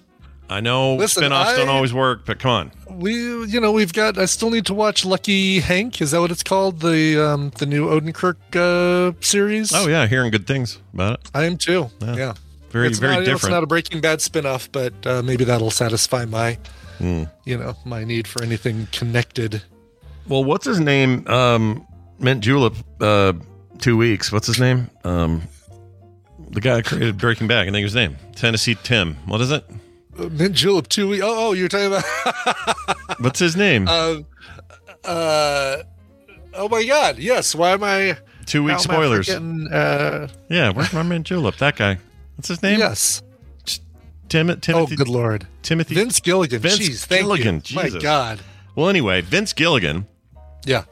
I know Listen, spinoffs don't always work, but come on. We, you know, we've got. I still need to watch Lucky Hank. Is that what it's called? The um, the new Odenkirk uh, series. Oh yeah, hearing good things about it. I am too. Yeah. Yeah, Very It's very not, you know, different. It's not a Breaking Bad spinoff, but uh, maybe that'll satisfy my, Hmm. you know, my need for anything connected. Well, what's his name? Um, mint julep. Uh, two weeks. What's his name? Um, the guy that created Breaking Bad. I think his name Tennessee Tim. What is it? Uh, Mint julep two weeks. Oh, oh, you're talking about. What's his name? uh, uh, oh my God! Yes. Why am I? two week how am I spoilers. forgetting, uh, Yeah, where's my mint julep? That guy. What's his name? yes. Tim- Oh, Timothy. good lord. Timothy. Vince Gilligan. Vince Jeez, thank Gilligan. you. My God. Well, anyway, Vince Gilligan. Yeah.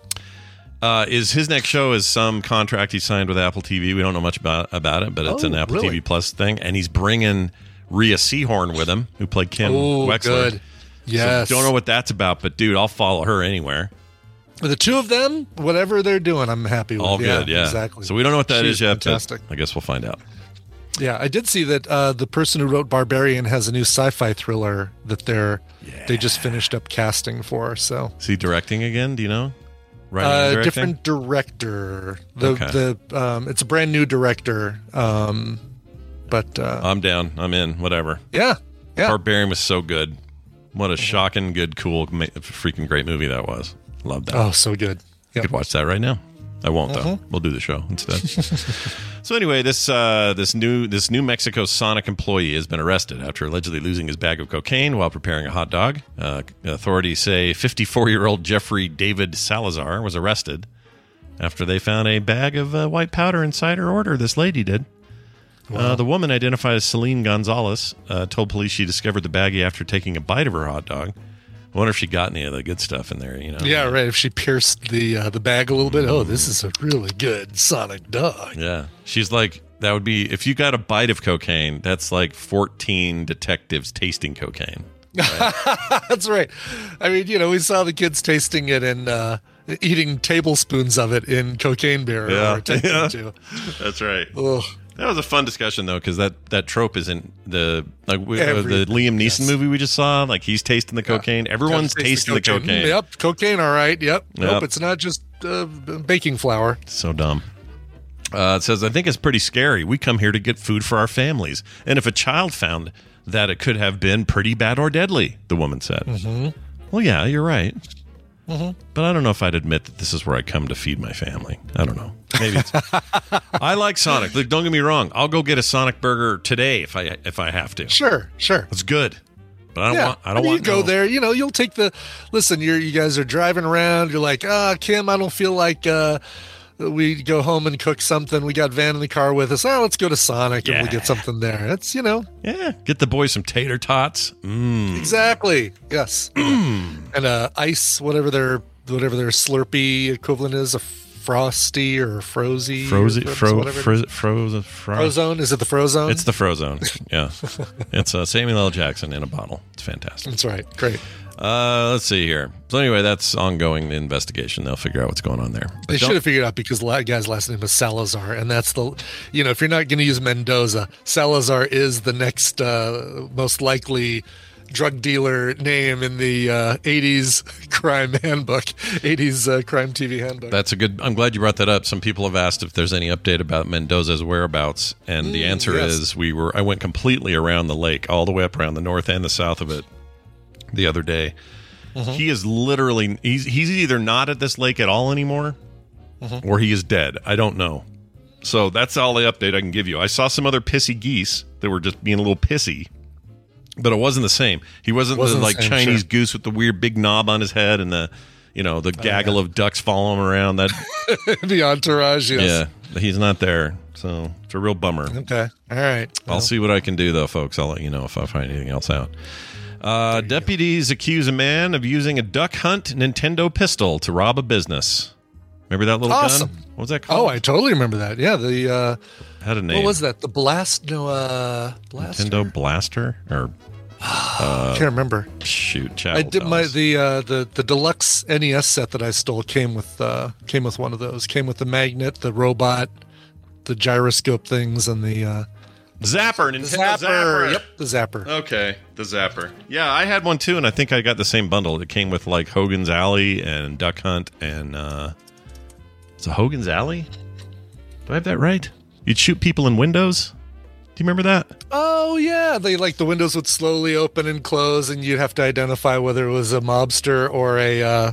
Uh, is his next show is some contract he signed with Apple TV. We don't know much about about it, but it's Oh, an Apple really? TV Plus thing, and he's bringing Rhea Seehorn with him, who played Kim Oh, Wexler. good. Yes. So don't know what that's about, but dude, I'll follow her anywhere. The two of them, whatever they're doing, I'm happy with. All good, yeah. Exactly. So we don't know what that is She's yet, Fantastic. I guess we'll find out. Yeah, I did see that uh, the person who wrote Barbarian has a new sci-fi thriller that they're they just finished up casting for. So Is he directing again? Do you know? Writing uh, different director. The Okay. the um, it's a brand new director. Um, but uh, I'm down. I'm in. Whatever. yeah, yeah. Barbarian was so good. What a shocking, good, cool, ma- freaking great movie that was. Love that. Oh, so good. You could watch that right now. I won't though. Mhm. We'll do the show instead. so anyway, this uh, this new this New Mexico Sonic employee has been arrested after allegedly losing his bag of cocaine while preparing a hot dog. Uh, authorities say 54 year old Jeffrey David Salazar was arrested after they found a bag of uh, white powder inside her order. This lady did. Uh, the woman, identified as Celine Gonzalez, uh, told police she discovered the baggie after taking a bite of her hot dog. I wonder if she got any of the good stuff in there. You know? Yeah, right. If she pierced the uh, the bag a little bit, oh, this is a really good Sonic dog. Yeah. She's like, That would be if you got a bite of cocaine. That's like fourteen detectives tasting cocaine. That's right. I mean, you know, we saw the kids tasting it and uh, eating tablespoons of it in cocaine beer. Yeah. or Yeah. to. That's right. Ugh. That was a fun discussion though, because that that trope is in the like we, uh, the Liam Neeson movie we just saw. Like he's tasting the cocaine. Everyone's Taste tasting the cocaine. Yep, cocaine. All right. Yep. Yep. Nope, it's not just uh, baking flour. So dumb. Uh, it says, I think it's pretty scary. We come here to get food for our families. And if a child found that it could have been pretty bad or deadly, the woman said. Mm-hmm. Well, yeah, you're right. Mhm. But I don't know if I'd admit that this is where I come to feed my family. I don't know. Maybe it's. I like Sonic. Look, don't get me wrong. I'll go get a Sonic burger today if I if I have to. Sure, sure. It's good. But I don't yeah. want. I don't mean, want you go no- there. You know, you'll take the. Listen, you're you guys are driving around. You're like, ah, Kim, I don't feel like. uh we go home and cook something. We got Van in the car with us. Oh, let's go to Sonic and we'll get something there. It's you know Yeah, get the boys some tater tots. Mm. exactly yes, and uh, ice whatever their whatever their Slurpee equivalent is a frosty or frozy or Frozen, Frips, fro, fro, is. frozen, fro, Frozone is it the Frozone? It's the Frozone. Yeah, it's uh, Samuel L. Jackson in a bottle. It's fantastic. That's right. Great. Uh, let's see here. So anyway, that's ongoing the investigation. They'll figure out what's going on there. They should have figured out because the guy's last name is Salazar, and that's the, you know, if you're not going to use Mendoza, Salazar is the next uh, most likely drug dealer name in the uh, 80s crime handbook, 80s uh, crime TV handbook. That's a good. I'm glad you brought that up. Some people have asked if there's any update about Mendoza's whereabouts, and the Mm, answer yes. is we were. I went completely around the lake, all the way up around the north and the south of it, the other day. Mm-hmm. He is literally. He's he's either not at this lake at all anymore, Mhm. or he is dead. I don't know. So that's all the update I can give you. I saw some other pissy geese that were just being a little pissy, but it wasn't the same. He wasn't, Wasn't the like same, Chinese sure. goose with the weird big knob on his head and the, you know, the gaggle of ducks following him around. That the entourage, yes. yeah, he's not there. So it's a real bummer. Okay. All right. I'll see what I can do, though, folks. I'll let you know if I find anything else out. Uh, deputies accuse a man of using a duck hunt Nintendo pistol to rob a business. Remember that little Awesome. gun? What was that called? Oh, I totally remember that. Yeah, the uh, had a name. what was that? The blast? No, uh, blast. Nintendo Blaster or uh, I can't remember. Shoot, chat. I did my the uh, the the deluxe NES set that I stole came with uh, came with one of those. Came with the magnet, the robot, the gyroscope things, and the uh, Zapper, the Nintendo Zapper. Yep, the zapper. Okay, the Zapper. Yeah, I had one too, and I think I got the same bundle. It came with like Hogan's Alley and Duck Hunt and uh it's a Hogan's Alley. Do I have that right? You'd shoot people in windows. Do you remember that? Oh yeah, they like the windows would slowly open and close, and you'd have to identify whether it was a mobster or a uh,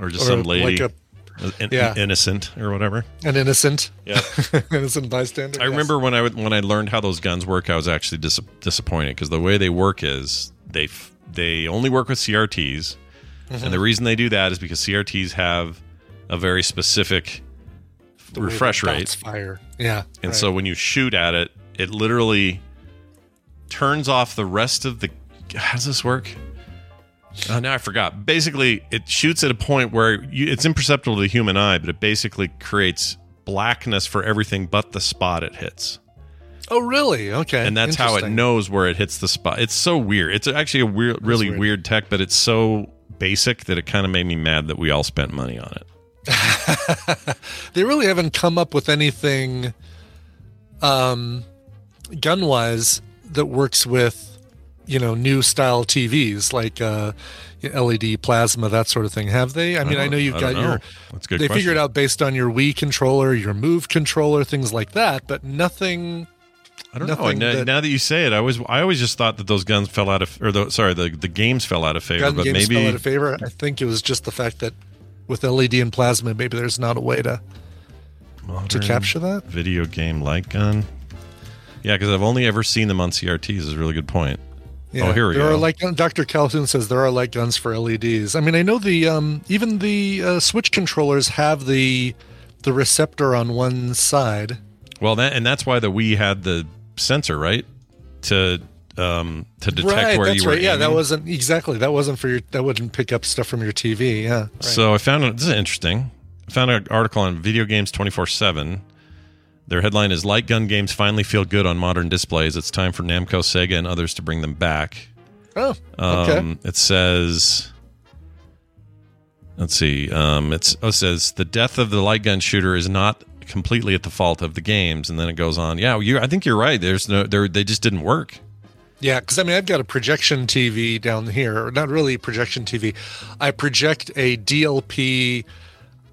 Or just some lady, like a, in- yeah. innocent or whatever. an innocent, Yeah. innocent bystander. I yes. remember when I would- when I learned how those guns work, I was actually dis- disappointed because the way they work is they f- they only work with CRTs, Mhm. and the reason they do that is because CRTs have a very specific The refresh rate. Fire. Yeah. And right. so when you shoot at it, it literally turns off the rest of the. How does this work? Oh, now I forgot. Basically, it shoots at a point where you, it's imperceptible to the human eye, but it basically creates blackness for everything but the spot it hits. Oh really? Okay. And that's how it knows where it hits the spot. It's so weird. It's actually a weird, really weird. weird tech, but it's so basic that it kind of made me mad that we all spent money on it. they really haven't come up with anything um gun wise that works with you know new style TVs like uh LED plasma that sort of thing have they I mean I, don't- know you've I got know. your That's a good they question. figured out based on your Wii controller your Move controller things like that but nothing I don't know. nothing Now, that- now that you say it, I was I always just thought that those guns fell out of or the, sorry the the games fell out of favor, gun but games maybe fell out of favor I think it was just the fact that with LED and plasma maybe there's not a way to to capture that video game light gun. Yeah, because I've only ever seen them on CRTs. Is a really good point. oh, here we there go. Are light Dr. Calhoun says there are light guns for LEDs. I mean, I know the um, even the uh, Switch controllers have the the receptor on one side. well, that and that's why the Wii had the sensor, right? To um to detect right, where you were. right. Yeah, that wasn't exactly that wasn't for your that wouldn't pick up stuff from your TV. Yeah. Right. So I found this is interesting. I found an article on Video Games twenty four seven. Their headline is Light gun games finally feel good on modern displays. It's time for Namco, Sega, and others to bring them back. Oh, okay. Um, it says, let's see. Um, it's, oh, it says the death of the light gun shooter is not completely at the fault of the games, and then it goes on. Yeah, you. I think you're right. There's no, they just didn't work. Yeah, because I mean, I've got a projection TV down here. Not really a projection TV. I project a DLP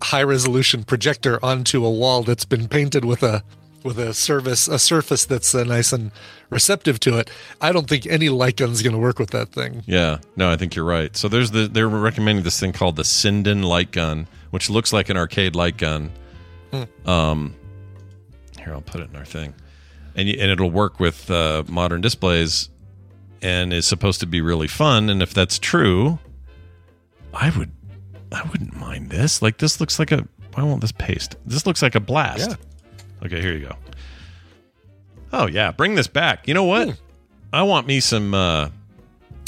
high resolution projector onto a wall that's been painted with a with a surface a surface that's uh, nice and receptive to it. I don't think any light gun's going to work with that thing. Yeah, no, I think you're right. So there's the they're recommending this thing called the Sinden light gun, which looks like an arcade light gun. Hmm. Um, here I'll put it in our thing, and and it'll work with uh, modern displays, and is supposed to be really fun. And if that's true, I would I wouldn't mind this. Like this looks like a why won't this paste? This looks like a blast. Yeah. Okay, here you go. Oh yeah, bring this back. You know what? I want me some. uh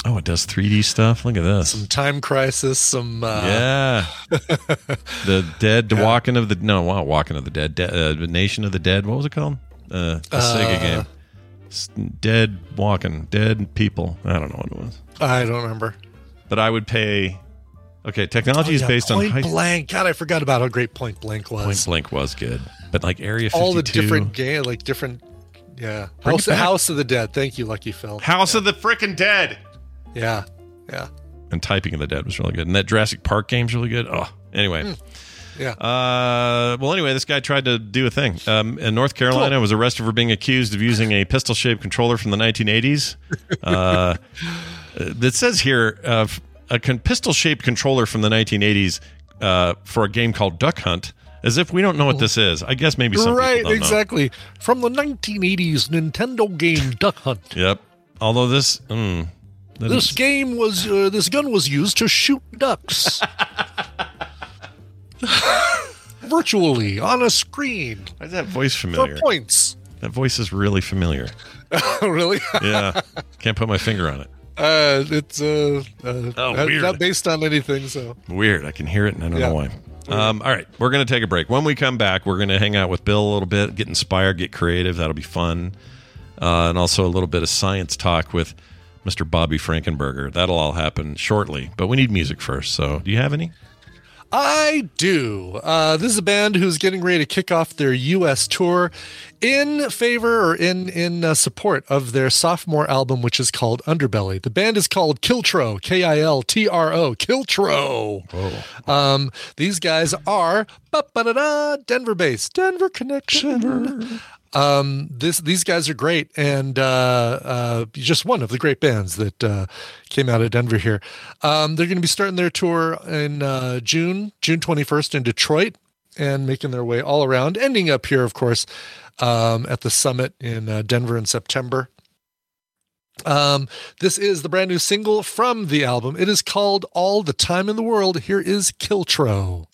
Oh, it does 3D stuff. Look at this. Some time crisis. Some uh, yeah, the dead walking of the no, walking of the dead. De- uh, Nation of the Dead. What was it called? Uh, the Sega Uh, game. Dead walking, dead people. I don't know what it was, I don't remember. but I would pay. Okay, technology Oh, is yeah, based on Point Blank. God, I forgot about how great Point Blank was. Point Blank was good, but like Area 52, All the different game, like different. Yeah, Bring House. House of the Dead. Thank you, Lucky Phil. House of the Frickin' Dead. Yeah, yeah, and Typing of the Dead was really good, and that Jurassic Park game's really good. Oh, anyway. Hmm. Yeah. Uh, well, anyway, this guy tried to do a thing. Um, in North Carolina, was arrested for being accused of using a pistol-shaped controller from the 1980s. Uh, it says here uh, a con- pistol-shaped controller from the 1980s uh, for a game called Duck Hunt. As if we don't know what this is. I guess maybe some right, don't know. exactly. From the 1980s Nintendo game Duck Hunt. Yep. Although this, mm, This is- game was uh, this gun was used to shoot ducks. Virtually on a screen. Why is that voice For familiar? points. That voice is really familiar. really? Yeah, can't put my finger on it. Uh, it's uh, uh Oh, weird. not based on anything. So Weird. I can hear it, and I don't Yeah. know why. Um, all right, we're going to take a break. When we come back, we're going to hang out with Bill a little bit, get inspired, get creative. That'll be fun, uh, and also a little bit of science talk with Mr. Bobby Frankenberger. That'll all happen shortly, but we need music first. So, do you have any? I do. Uh, this is a band who's getting ready to kick off their U.S. tour in favor or in in uh, support of their sophomore album, which is called Underbelly. The band is called Kiltro, K I L T R O, Kiltro. Um, these guys are ba-ba-da-da, Denver based, Denver connection. Um, this these guys are great, and uh, uh, just one of the great bands that uh, came out of Denver here. Um, they're going to be starting their tour in uh, June, June twenty first in Detroit, and making their way all around, ending up here, of course, um, at the summit in uh, Denver in September. Um, this is the brand new single from the album. It is called "All the Time in the World." Here is Kiltro.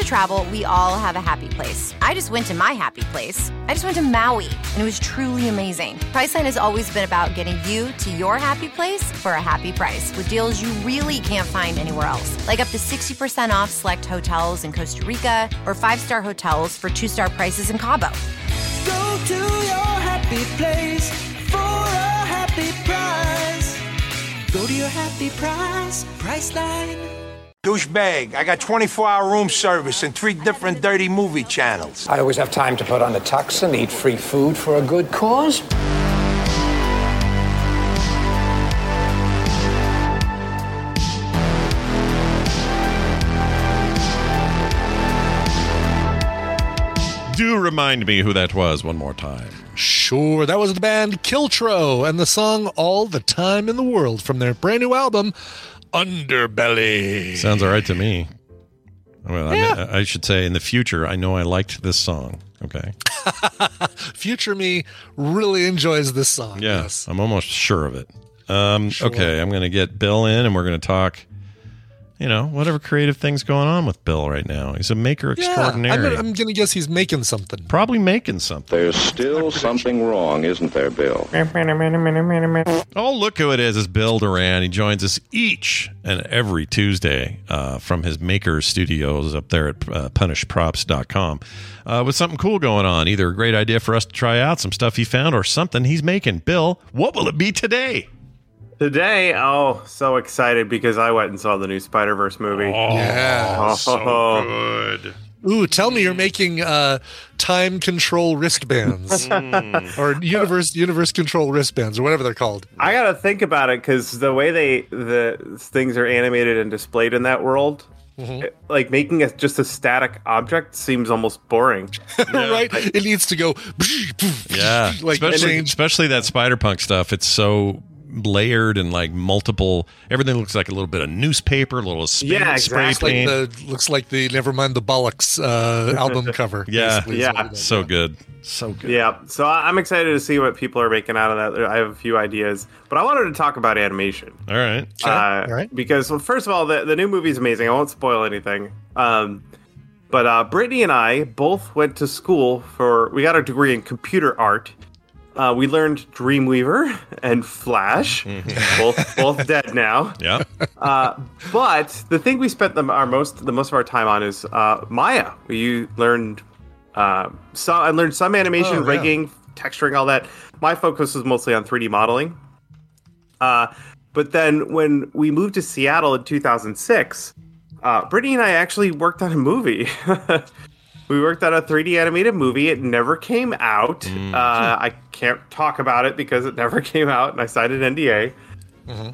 To travel, we all have a happy place. I just went to my happy place. I just went to Maui, and it was truly amazing. Priceline has always been about getting you to your happy place for a happy price with deals you really can't find anywhere else. Like up to 60% off select hotels in Costa Rica or five-star hotels for two-star prices in Cabo. Go to your happy place for a happy price. Go to your happy price, Priceline. Douchebag, I got 24 hour room service and three different dirty movie channels. I always have time to put on the tux and eat free food for a good cause. Do remind me who that was one more time. Sure, that was the band Kiltro and the song All the Time in the World from their brand new album, Underbelly. Sounds all right to me. Well, I, mean, I should say in the future, I know I liked this song. Okay. Future me really enjoys this song. Yeah, Yes. I'm almost sure of it. Um, Okay, I'm going to get Bill in and we're going to talk, you know, whatever creative thing's going on with Bill right now. He's a maker Yeah, I'm, extraordinary. gonna- I'm gonna guess he's making something. Probably making something. There's still something wrong, isn't there, Bill? Oh, look who it is. It's Bill Doran. He joins us each and every Tuesday uh, from his maker studios up there at uh, punishedprops.com uh, with something cool going on. Either a great idea for us to try out, some stuff he found, or something he's making. Bill, what will it be today? Today, oh, so excited because I went and saw the new Spider Verse movie. Yeah. Oh, good. Ooh, tell me you're making uh, time control wristbands or universe universe control wristbands or whatever they're called. I gotta think about it because the way they the things are animated and displayed in that world, it- like making it just a static object seems almost boring. right? It needs to go. Yeah, Like, especially change- especially that spider punk stuff. It's so layered and like multiple. Everything looks like a little bit of newspaper, a little spray, spray Looks like paint. the looks like the never mind the bollocks uh, album cover. yeah, basically, is what so good, so good. Yeah, so I- I'm excited to see what people are making out of that. I have a few ideas, but I wanted to talk about animation. All right, Uh, Because well, first of all, the the new movie is amazing. I won't spoil anything. Um, but uh, Brittany and I both went to school for. We got a degree in computer art. Uh, we learned Dreamweaver and Flash, both both dead now. Yeah. Uh, but the thing we spent the, our most the most of our time on is uh, Maya. We learned uh, so I learned some animation, Oh, yeah. rigging, texturing, all that. My focus was mostly on 3D modeling. Uh, but then when we moved to Seattle in 2006, uh, Brittany and I actually worked on a movie. we worked on a 3D animated movie. It never came out. Uh, I can't talk about it because it never came out, and I signed an NDA.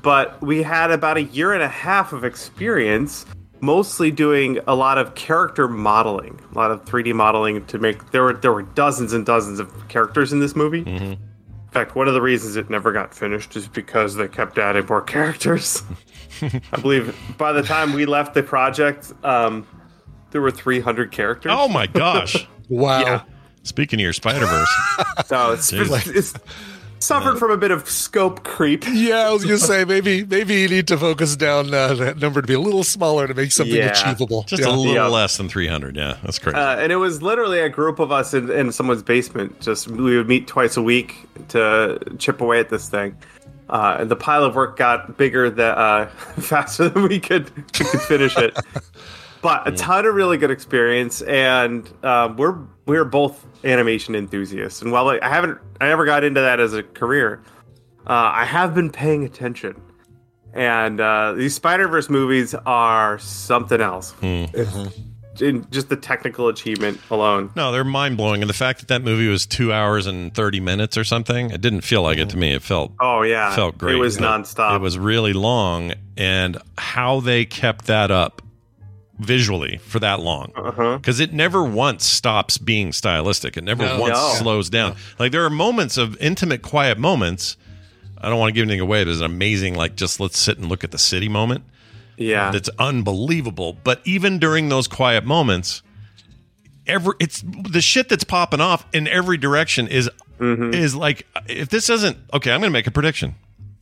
But we had about a year and a half of experience, mostly doing a lot of character modeling, a lot of 3D modeling to make. There were there were dozens and dozens of characters in this movie. In fact, one of the reasons it never got finished is because they kept adding more characters. I believe by the time we left the project, um, there were 300 characters. Oh my gosh! wow. Yeah. Speaking of your Spider Verse, So it's, Jeez. it's suffered from a bit of scope creep. Yeah, I was gonna say maybe maybe you need to focus down uh, that number to be a little smaller to make something Yeah. achievable. just Yeah. a little Yeah. less than 300. Yeah, that's great. Uh, and it was literally a group of us in, in someone's basement. Just we would meet twice a week to chip away at this thing. Uh, and the pile of work got bigger that uh, faster than we could we could finish it. But a ton of really good experience, and uh, we're we're both animation enthusiasts. And while I I haven't I never got into that as a career, uh, I have been paying attention. And uh, these Spider Verse movies are something else. In just the technical achievement alone. No, they're mind blowing, and the fact that that movie was two hours and thirty minutes or something, it didn't feel like it to me. It felt Oh yeah, felt great. It was But nonstop. It was really long, and how they kept that up visually for that long Uh-huh. because it never once stops being stylistic. It never No. once No. slows down. Like there are moments of intimate, quiet moments. I don't want to give anything away. There's an amazing, like, just let's sit and look at the city moment. Yeah. That's unbelievable. But even during those quiet moments, every it's the shit that's popping off in every direction is Mm-hmm. is like if this doesn't okay, I'm gonna make a prediction.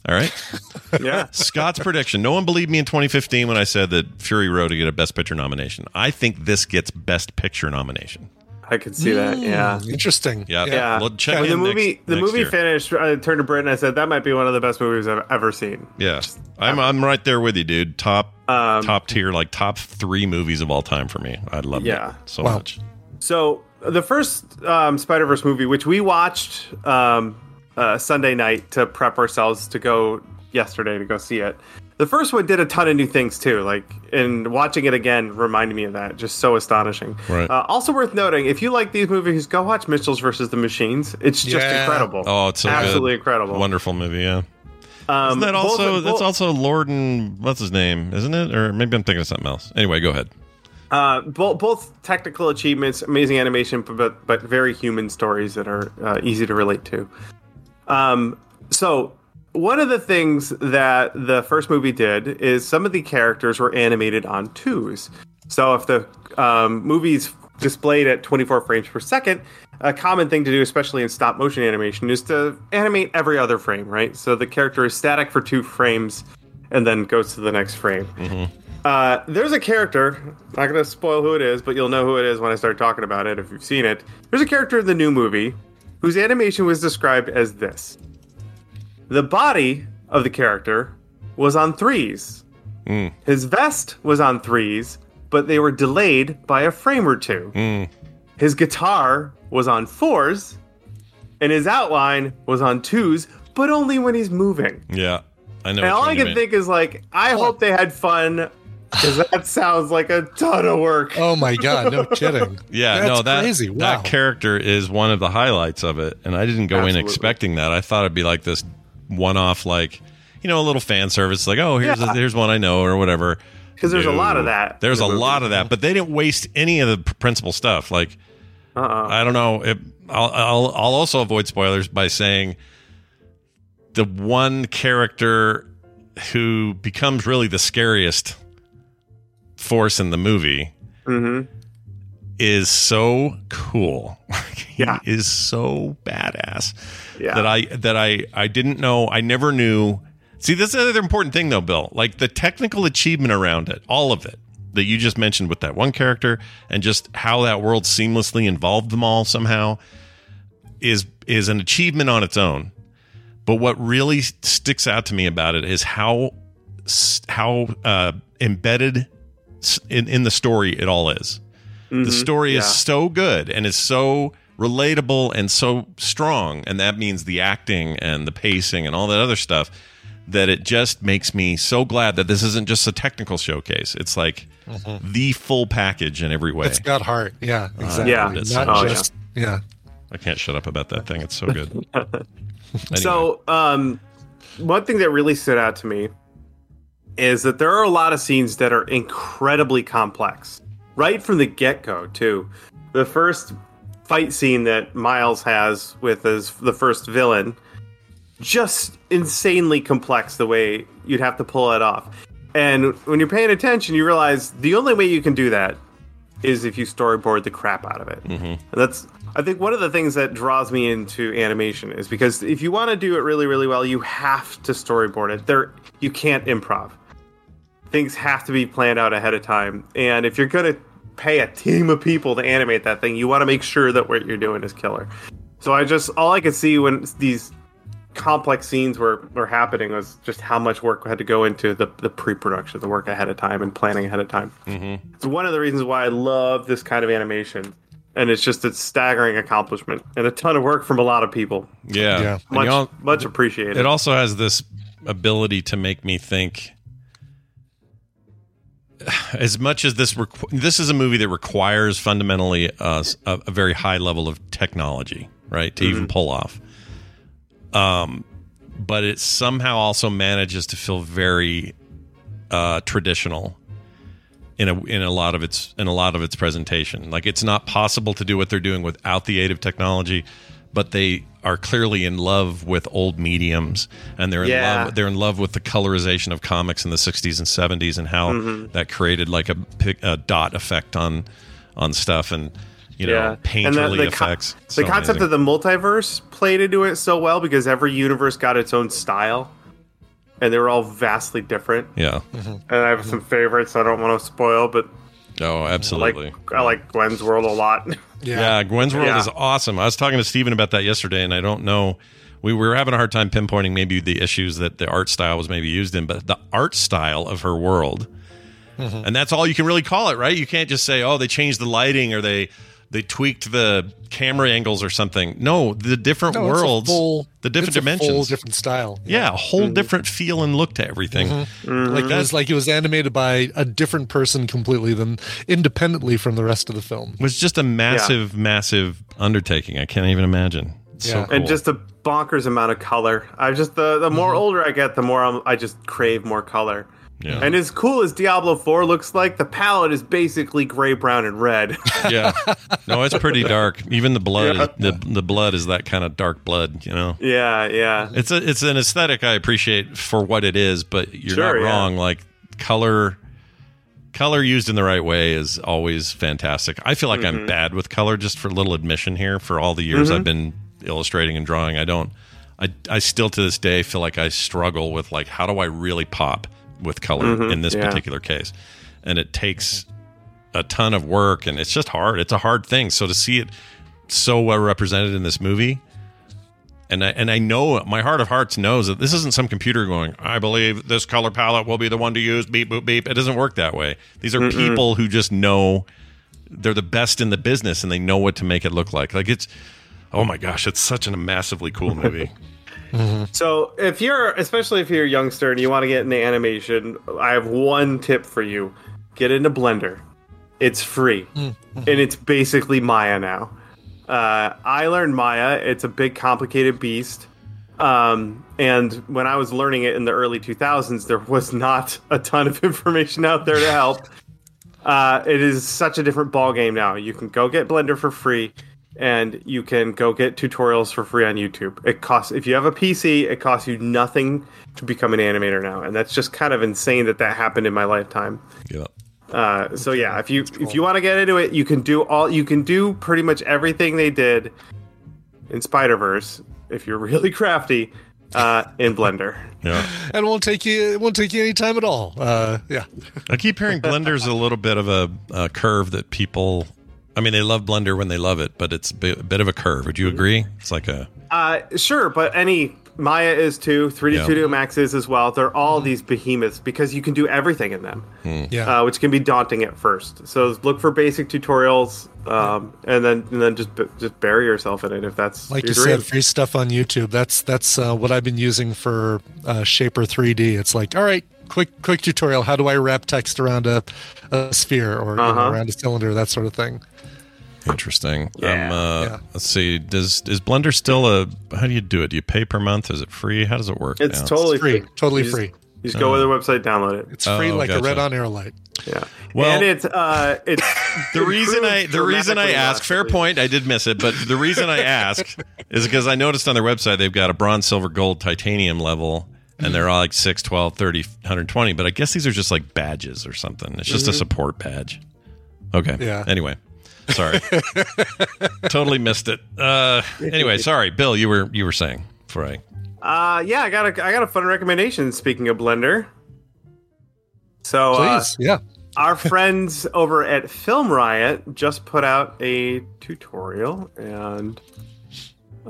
All right. Yeah. Scott's prediction. No one believed me in 2015 when I said that Fury Road would get a Best Picture nomination. I think this gets Best Picture nomination. I could see that. Yeah. Interesting. Yeah. Yeah. Well, check when in the movie next- the next movie year. finished, I turned to Britt and I said that might be one of the best movies I've ever seen. Yeah, I'm I'm right there with you, dude. Top Um, top tier, like top three movies of all time for me. I love Yeah. it so Wow. much. So the first um, Spider Verse movie, which we watched um, uh, Sunday night to prep ourselves to go yesterday to go see it. The first one did a ton of new things too. Like, and watching it again reminded me of that. Just so astonishing. Right. Uh, also worth noting, if you like these movies, go watch Mitchell's versus the Machines. It's just Yeah. incredible. Oh, it's so absolutely good. incredible. Wonderful movie. Yeah. Um, Isn't that both- also that's both- also Lord and what's his name? Isn't it? Or maybe I'm thinking of something else. Anyway, go ahead. Uh, both both technical achievements, amazing animation, but but very human stories that are uh, easy to relate to. Um, so one of the things that the first movie did is some of the characters were animated on twos. So if the um, movie's displayed at 24 frames per second, a common thing to do, especially in stop motion animation, is to animate every other frame, right? So the character is static for two frames and then goes to the next frame. Uh, there's a character, not going to spoil who it is, but you'll know who it is when I start talking about it if you've seen it. There's a character in the new movie whose animation was described as this The body of the character was on threes, Mm. his vest was on threes, but they were delayed by a frame or two. Mm. His guitar was on fours, and his outline was on twos, but only when he's moving. Yeah, I know. And all I can mean. think is like, I hope they had fun because that sounds like a ton of work. Oh my god, no kidding. Yeah, That's no, that crazy. Wow. that character is one of the highlights of it, and I didn't go in expecting that. I thought it'd be like this one-off, like you know, a little fan service, like oh, here's Yeah. here's one I know or whatever. Because there's a lot of that There's in a the lot of that, but they didn't waste any of the principal stuff. Like Uh-uh. I don't know. It, I'll, I'll I'll also avoid spoilers by saying the one character who becomes really the scariest force in the movie Mm-hmm. is so cool. he is so badass. Yeah. That I that I I didn't know. I never knew. See, this is another important thing though, Bill. Like the technical achievement around it, all of it that you just mentioned with that one character and just how that world seamlessly involved them all somehow is is an achievement on its own. But what really sticks out to me about it is how how uh, embedded s- in, in the story it all is. The Mhm. story is so good and is so relatable and so strong, and that means the acting and the pacing and all that other stuff that it just makes me so glad that this isn't just a technical showcase. It's like Mhm. the full package in every way. It's got heart. Yeah, Uh, exactly. Yeah. it's Not so just yeah. I can't shut up about that thing. It's so good. So, um, one thing that really stood out to me is that there are a lot of scenes that are incredibly complex, right from the get go, too. The first fight scene that Miles has with his the first villain, just insanely complex the way you'd have to pull it off. And when you're paying attention, you realize the only way you can do that is if you storyboard the crap out of it. Mm-hmm. And that's I think one of the things that draws me into animation is because if you want to do it really really well, you have to storyboard it. There you can't improv. Things have to be planned out ahead of time. And if you're going to pay a team of people to animate that thing, you want to make sure that what you're doing is killer. So I just all I could see when these complex scenes were, were happening was just how much work had to go into the, the pre-production, the work ahead of time and planning ahead of time. Mm-hmm. It's one of the reasons why I love this kind of animation. And it's just a staggering accomplishment and a ton of work from a lot of people. Yeah. Yeah. Much, all- much appreciated. It also has this ability to make me think. As much as this requ- this is a movie that requires fundamentally a, s- a, a very high level of technology, right, to even pull off. Um, but it somehow also manages to feel very uh, traditional in a in a lot of its in a lot of its presentation. Like it's not possible to do what they're doing without the aid of technology, but they are clearly in love with old mediums and they're in Yeah. love they're in love with the colorization of comics in the 60s and 70s and how Mhm. that created like a, a dot effect on on stuff and you know yeah. painterly And the, the co- effects. the So concept amazing. of the multiverse played into it so well because every universe got its own style. and they were all vastly different. Yeah. And I have some favorites I don't want to spoil, but Oh, I absolutely. like I like Gwen's World a lot. Yeah, Gwen's World Yeah. is awesome. I was talking to Steven about that yesterday, and I don't know. We were having a hard time pinpointing maybe the issues that the art style was maybe used in, but the art style of her world, Mm-hmm. and that's all you can really call it, right? You can't just say, "Oh, they changed the lighting" or they they tweaked the camera angles or something. No, the different No, worlds, full- the different it's a full dimensions, different style. yeah, a whole mm-hmm. different feel and look to everything. Mm-hmm. Mm-hmm. Like it was like it was animated by a different person completely than independently from the rest of the film. It was just a massive, massive undertaking. I can't even imagine. It's so cool. and just a bonkers amount of color. I just the the more older I get, the more I'm, I just crave more color. Yeah. And as cool as Diablo 4 looks like, the palette is basically gray, brown, and red. yeah. No, it's pretty dark. Even the blood, Yeah. is, the the blood is that kind of dark blood. You know. yeah, yeah. It's a it's an aesthetic I appreciate for what it is, but you're Sure, not yeah. wrong. Like color, color used in the right way is always fantastic. I feel like I'm Mhm. bad with color. Just for a little admission here, for all the years Mhm. I've been illustrating and drawing, I don't. I I still to this day feel like I struggle with like how do I really pop with color Mhm, in this yeah. particular case, and it takes a ton of work and it's just hard. It's a hard thing. So to see it so well represented in this movie, and I and I know my heart of hearts knows that this isn't some computer going. I believe this color palette will be the one to use. Beep boop beep. It doesn't work that way. These are Mm-mm. people who just know they're the best in the business and they know what to make it look like. Like it's oh my gosh, it's such a massively cool movie. So if you're, especially if you're a youngster and you want to get into animation, I have one tip for you: get into Blender. It's free, and it's basically Maya now. Uh, I learned Maya. It's a big, complicated beast. Um, and when I was learning it in the early 2000s, there was not a ton of information out there to help. Uh, it is such a different ball game now. You can go get Blender for free, and you can go get tutorials for free on YouTube. It costs if you have a PC, it costs you nothing to become an animator now, and that's just kind of insane that that happened in my lifetime. Yeah. Uh, so yeah, if you if you want to get into it, you can do all you can do pretty much everything they did in Spider Verse if you're really crafty uh, in Blender. Yeah. And it won't take you it won't take you any time at all. Uh, yeah. I keep hearing Blender's a little bit of a, a curve that people. I mean, they love Blender when they love it, but it's a bit, of a curve. Would you agree? It's like a Uh, sure, but any Maya is too, 3D Yeah. Studio Max is as well. They're all these behemoths because you can do everything in them. Yeah. uh, which can be daunting at first. So look for basic tutorials, um, and then and then just just bury yourself in it if that's Like your you dream. said, free stuff on YouTube. That's that's uh, what I've been using for uh, Shapr3D. It's like, all right, quick quick tutorial. How do I wrap text around a, a sphere or you know, Uh-huh. around a cylinder, that sort of thing. Interesting. Yeah. Um, uh, Let's see. Does is Blender still a? How do you do it? Do you pay per month? Is it free? How does it work? It's now? totally free, free. totally You just- free. You just go to their website, download it. It's free Oh, like a red on air light. Yeah. Well- and it's uh, it's the reason I the reason I ask, fair week. point, I did miss it, but the reason I ask is because I noticed on their website they've got a bronze, silver, gold, titanium level, and they're all like 6, 12, 30, 120. But I guess these are just like badges or something. It's just a Mhm. support badge. Okay. Yeah. Anyway, sorry, totally missed it. Uh, anyway, sorry, Bill. You were you were saying before I. Uh, yeah, I got a I got a fun recommendation. Speaking of Blender, so uh, yeah. our friends over at Film Riot just put out a tutorial, and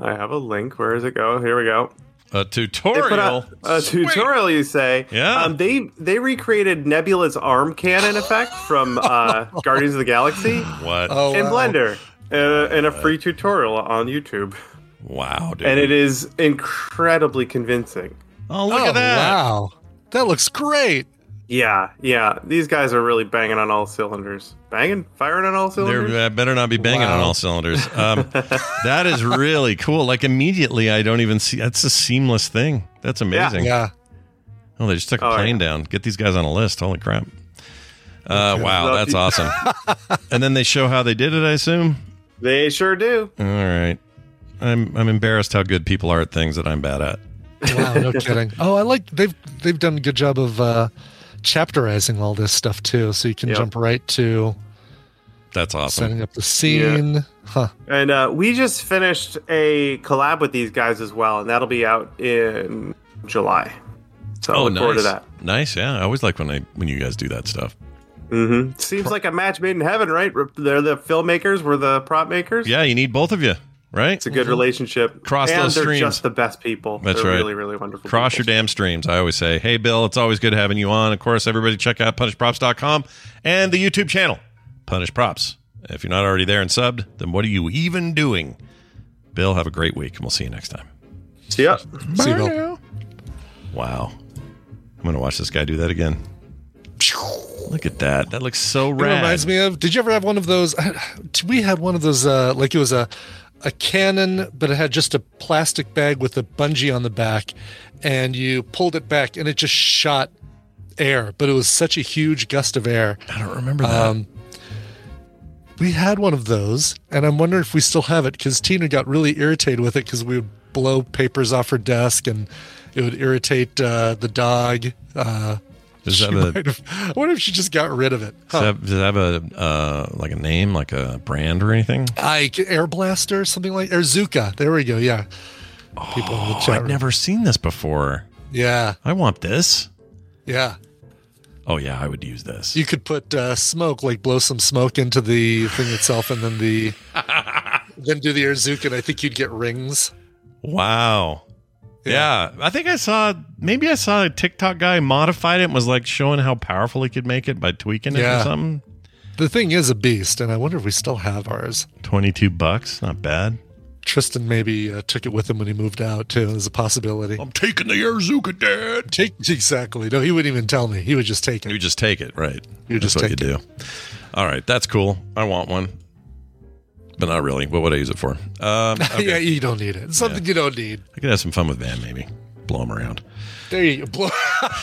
I have a link. Where does it go? Here we go. A tutorial. put out a tutorial, you say? Yeah. Um, they they recreated Nebula's arm cannon effect from uh, Guardians of the Galaxy What? Oh, in wow. Blender uh, in a free tutorial on YouTube, Wow, dude. and it is incredibly convincing. oh, look oh, at that. Wow. That looks great. Yeah, yeah, these guys are really banging on all cylinders. Banging, firing on all cylinders. They uh, better not be banging on all cylinders. Um, that is really cool. Like immediately, I don't even see. That's a seamless thing. That's amazing. Yeah. Oh, they just took a Oh, plane yeah. down. Get these guys on a list. Holy crap! Uh, wow, that's you. awesome. and then they show how they did it. I assume. They sure do. All right. I'm I'm embarrassed how good people are at things that I'm bad at. Wow, no kidding. Oh, I like they've they've done a good job of uh chapterizing all this stuff too, so you can Yep. jump right to That's awesome. setting up the scene. Huh. And uh, we just finished a collab with these guys as well, and that'll be out in July. So oh, look nice. forward to that. Nice. Yeah, I always like when I when you guys do that stuff. Mm-hmm. Seems like a match made in heaven, right? They're the filmmakers, we're the prop makers. Yeah, you need both of you, right? It's a good relationship. Cross and those they're streams. just the best people. That's they're right. Really, really wonderful. Cross people. your damn streams. I always say, hey, Bill, it's always good having you on. Of course, everybody check out punishedprops.com and the YouTube channel, Punished Props. If you're not already there and subbed, then what are you even doing? Bill, have a great week, and we'll see you next time. See ya. See you, Bill. Wow. I'm going to watch this guy do that again. Look at that. That looks so It rad. reminds me of. Did you ever have one of those? We had one of those. Uh, like it was a a cannon, but it had just a plastic bag with a bungee on the back, and you pulled it back, and it just shot air. But it was such a huge gust of air. I don't remember that. Um, we had one of those, and I'm wondering if we still have it because Tina got really irritated with it because we would blow papers off her desk, and it would irritate uh, the dog. Uh, Does she that have a- have- I wonder if she just got rid of it. Does, it have, does it have a uh, like a name, like a brand or anything? Like Air Blaster, something like Airzooka. There we go. Yeah. People in the Oh, chat I've room. never seen this before. Yeah. I want this. Yeah. Oh yeah, I would use this. You could put uh, smoke, like blow some smoke into the thing itself, and then the then do the Airzooka, and I think you'd get rings. Wow. Yeah. I think I saw maybe I saw a TikTok guy modified it and was like showing how powerful he could make it by tweaking it or something. The thing is a beast, and I wonder if we still have ours. Twenty two bucks, not bad. Tristan maybe uh, took it with him when he moved out too. There's a possibility. I'm taking the Airzooka, Dad. Take exactly. No, he wouldn't even tell me. He would just take it. You just take it, right? You just what take you do. All right, that's cool. I want one, but not really. What would I use it for? Um, okay. yeah, you don't need it. It's something you don't need. I could have some fun with Van, maybe blow him around. There you go.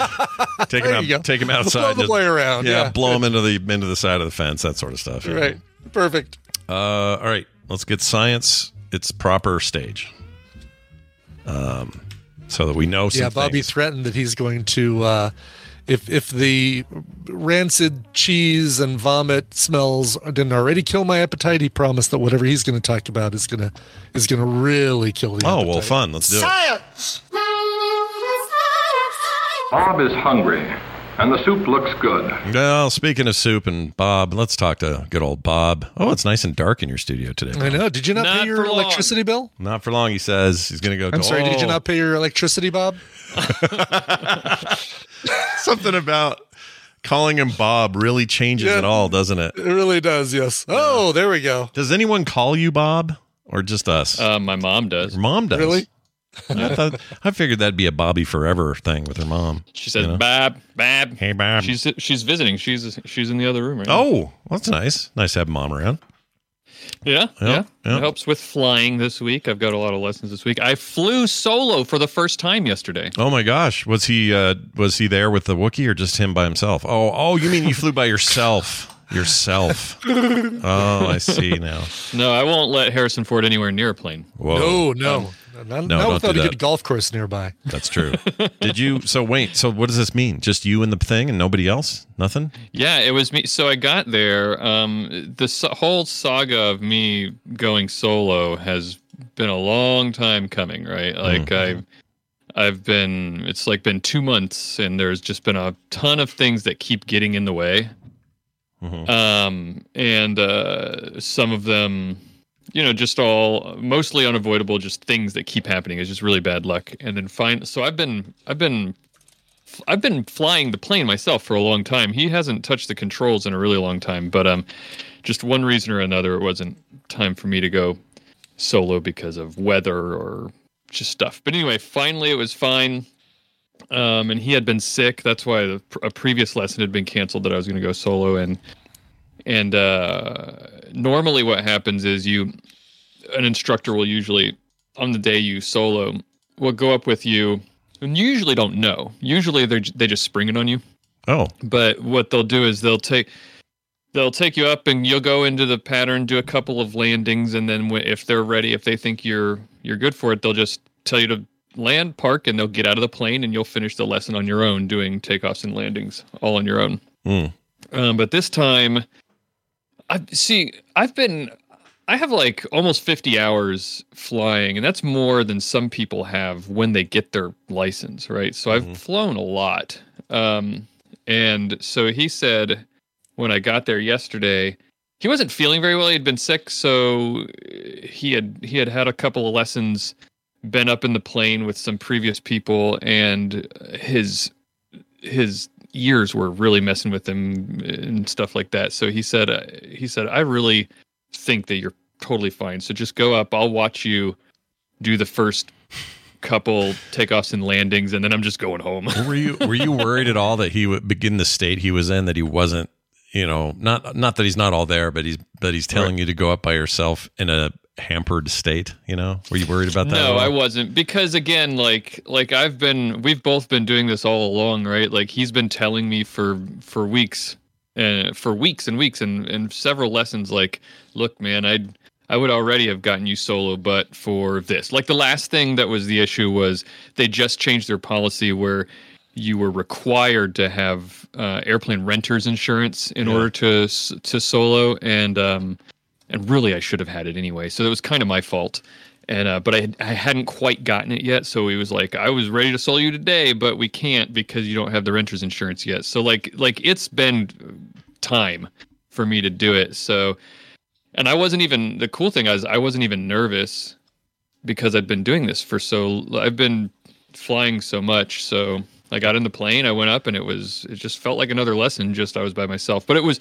Take him out. Take him outside. Blow the just- boy around. Yeah, Yeah. blow him into the into the side of the fence. That sort of stuff. yeah. right. Perfect. Uh, all right, let's get science its proper stage. Um, so that we know yeah, Bobby things. threatened that he's going to, uh, if if the rancid cheese and vomit smells didn't already kill my appetite, he promised that whatever he's going to talk about is going to is going to really kill the. Oh appetite. well, fun. Let's do it. Science! Bob is hungry, and the soup looks good. Well, speaking of soup and Bob, let's talk to good old Bob. Oh, it's nice and dark in your studio today. I know. Did you not, Not pay your long. electricity bill? Not for long, he says. He's going to go. I'm to- sorry. Did you Oh. not pay your electricity, Bob? Something about calling him Bob really changes Yeah. it all, doesn't it? It really does. Yes. Oh, there we go. Does anyone call you Bob or just us? Uh, my mom does. Your mom does. Really? I thought I figured that'd be a Bobby Forever thing with her mom. She says, you know? "Bab, Bab." Hey, Bab." She's she's visiting. She's she's in the other room right now. Oh, well, that's nice. Nice to have mom around. Yeah, Yeah, yeah, yeah. It helps with flying this week. I've got a lot of lessons this week. I flew solo for the first time yesterday. Oh my gosh, was he uh, was he there with the Wookiee or just him by himself? Oh, oh, you mean you flew by yourself? Yourself. Oh, I see now. No, I won't let Harrison Ford anywhere near a plane. Whoa. No, no. Not, No, not without do a that. good golf course nearby. That's true. Did you? So wait. So what does this mean? Just you and the thing, and nobody else? Nothing? Yeah, it was me. So I got there. Um, the so- whole saga of me going solo has been a long time coming, right? Like I've, I've been. It's like been two months, and there's just been a ton of things that keep getting in the way. Um, and uh, some of them, you know, just all mostly unavoidable, just things that keep happening. It's just really bad luck. And then find. So I've been, I've been I've been flying the plane myself for a long time. He hasn't touched the controls in a really long time, but um, just one reason or another, it wasn't time for me to go solo because of weather or just stuff. But anyway, finally it was fine. Um, and he had been sick. That's why the, a previous lesson had been canceled that I was going to go solo. And and uh, normally what happens is you, an instructor will usually on the day you solo will go up with you and you usually don't know. Usually they they just spring it on you. Oh, But what they'll do is they'll take they'll take you up and you'll go into the pattern, do a couple of landings, and then if they're ready, if they think you're you're good for it, they'll just tell you to land, park, and they'll get out of the plane, and you'll finish the lesson on your own, doing takeoffs and landings all on your own. Hmm. Um, but this time, I see. I've been I have like almost 50 hours flying, and that's more than some people have when they get their license, right? So I've flown a lot. Um, and so he said when I got there yesterday, he wasn't feeling very well. He'd been sick, so he had he had had a couple of lessons, been up in the plane with some previous people, and his his ears were really messing with him and stuff like that. So he said uh, he said I really think that you're totally fine. So just go up. I'll watch you do the first couple takeoffs and landings, and then I'm just going home. were you were you worried at all that he would begin the state he was in that he wasn't you know not not that he's not all there but he's but he's telling Right. you to go up by yourself in a hampered state you know were you worried about that No. I wasn't because again, like like I've been we've both been doing this all along, right? Like he's been telling me for for weeks and for weeks and weeks and and several lessons like, look, man, I'd I would already have gotten you solo, but for this. Like the last thing that was the issue was they just changed their policy where you were required to have uh, airplane renters insurance in Yeah. order to to solo and um and really I should have had it anyway. So it was kind of my fault. And uh, but I I hadn't quite gotten it yet, so he was like, I was ready to sell you today, but we can't because you don't have the renter's insurance yet. So like like it's been time for me to do it. So and I wasn't even the cool thing is I wasn't even nervous because I'd been doing this for so I've been flying so much. So I got in the plane, I went up and it was it just felt like another lesson just I was by myself. But it was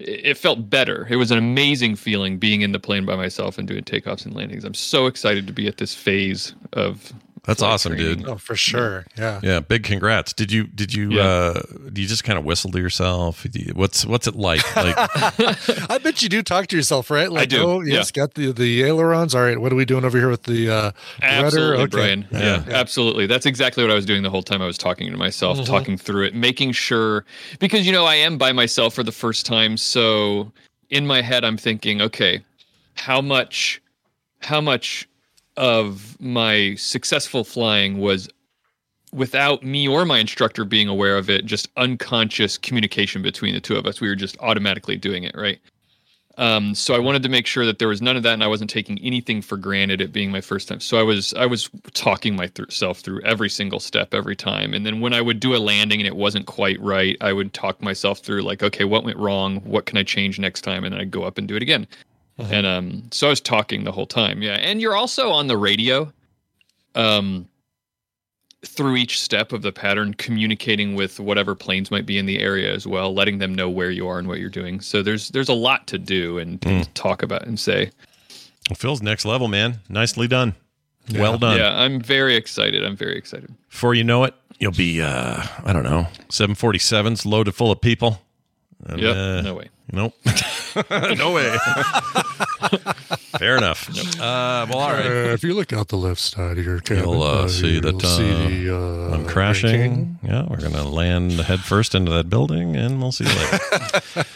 it felt better. It was an amazing feeling being in the plane by myself and doing takeoffs and landings. I'm so excited to be at this phase of that's awesome training. dude Oh, for sure. Yeah. yeah big congrats did you did you Yeah. uh do you just kind of whistle to yourself you- what's what's it like like I bet you do talk to yourself, right? Like, do, oh, yes, got the the ailerons. All right, what are we doing over here with the uh, Absolutely, rudder? Brian. Yeah, absolutely. That's exactly what I was doing the whole time I was talking to myself, Mhm. talking through it, making sure because you know I am by myself for the first time, so in my head I'm thinking, okay, how much how much of my successful flying was without me or my instructor being aware of it, just unconscious communication between the two of us. We were just automatically doing it, right? Um, so I wanted to make sure that there was none of that, and I wasn't taking anything for granted. It being my first time, so I was I was talking myself through every single step every time. And then when I would do a landing and it wasn't quite right, I would talk myself through like, okay, what went wrong? What can I change next time? And then I'd go up and do it again. And um, so I was talking the whole time, yeah. And you're also on the radio, um, through each step of the pattern, communicating with whatever planes might be in the area as well, letting them know where you are and what you're doing. So there's there's a lot to do and, and talk about and say. Well, Phil's next level man nicely done well done Yeah, I'm very excited. I'm very excited. before you know it you'll be uh i don't know 747s loaded full of people Yep, uh, no way. Nope. no way. Fair enough. Uh, well, all right. Uh, if you look out the left side of your cabin, You'll uh, see you'll that uh, see the, uh, I'm crashing. King. Yeah, we're gonna land head first into that building, and we'll see you later.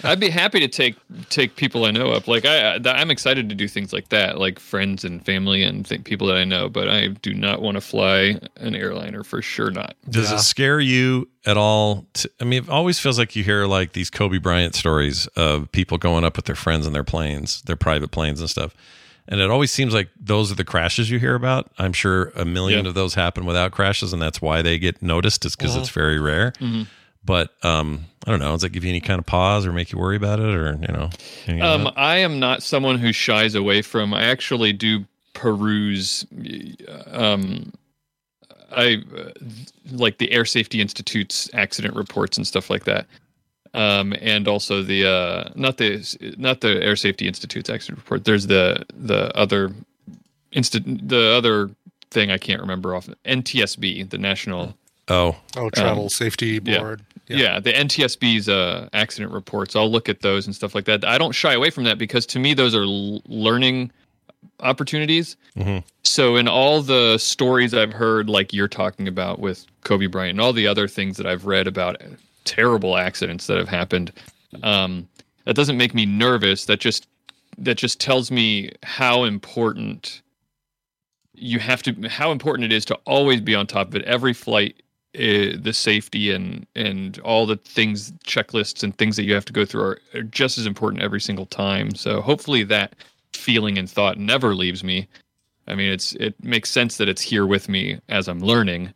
I'd be happy to take take people I know up. Like I, I I'm excited to do things like that, like friends and family and th- people that I know. But I do not want to fly an airliner for sure. Not. Does it scare you at all? To, I mean, it always feels like you hear like these Kobe Bryant stories of people going up with their friends in their planes, their private planes and stuff. And it always seems like those are the crashes you hear about. I'm sure a million Yeah. of those happen without crashes, and that's why they get noticed. Is because Mhm. it's very rare. Mhm. But um, I don't know. Does that give you any kind of pause or make you worry about it, or you know? Um. I am not someone who shies away from. I actually do peruse. Um, I uh, like the Air Safety Institute's accident reports and stuff like that. Um, and also the uh, not the not the Air Safety Institute's accident report. There's the the other instant the other thing I can't remember off NTSB, the National oh Oh, Travel um, Safety yeah. Board. Yeah. the NTSB's uh, accident reports. I'll look at those and stuff like that. I don't shy away from that because to me those are l- learning opportunities. Mhm. So in all the stories I've heard, like you're talking about with Kobe Bryant, and all the other things that I've read about terrible accidents that have happened, um, that doesn't make me nervous. That just that just tells me how important you have to how important it is to always be on top of it every flight uh, the safety and and all the things checklists and things that you have to go through are, are just as important every single time so hopefully that feeling and thought never leaves me. I mean, it's it makes sense that it's here with me as I'm learning.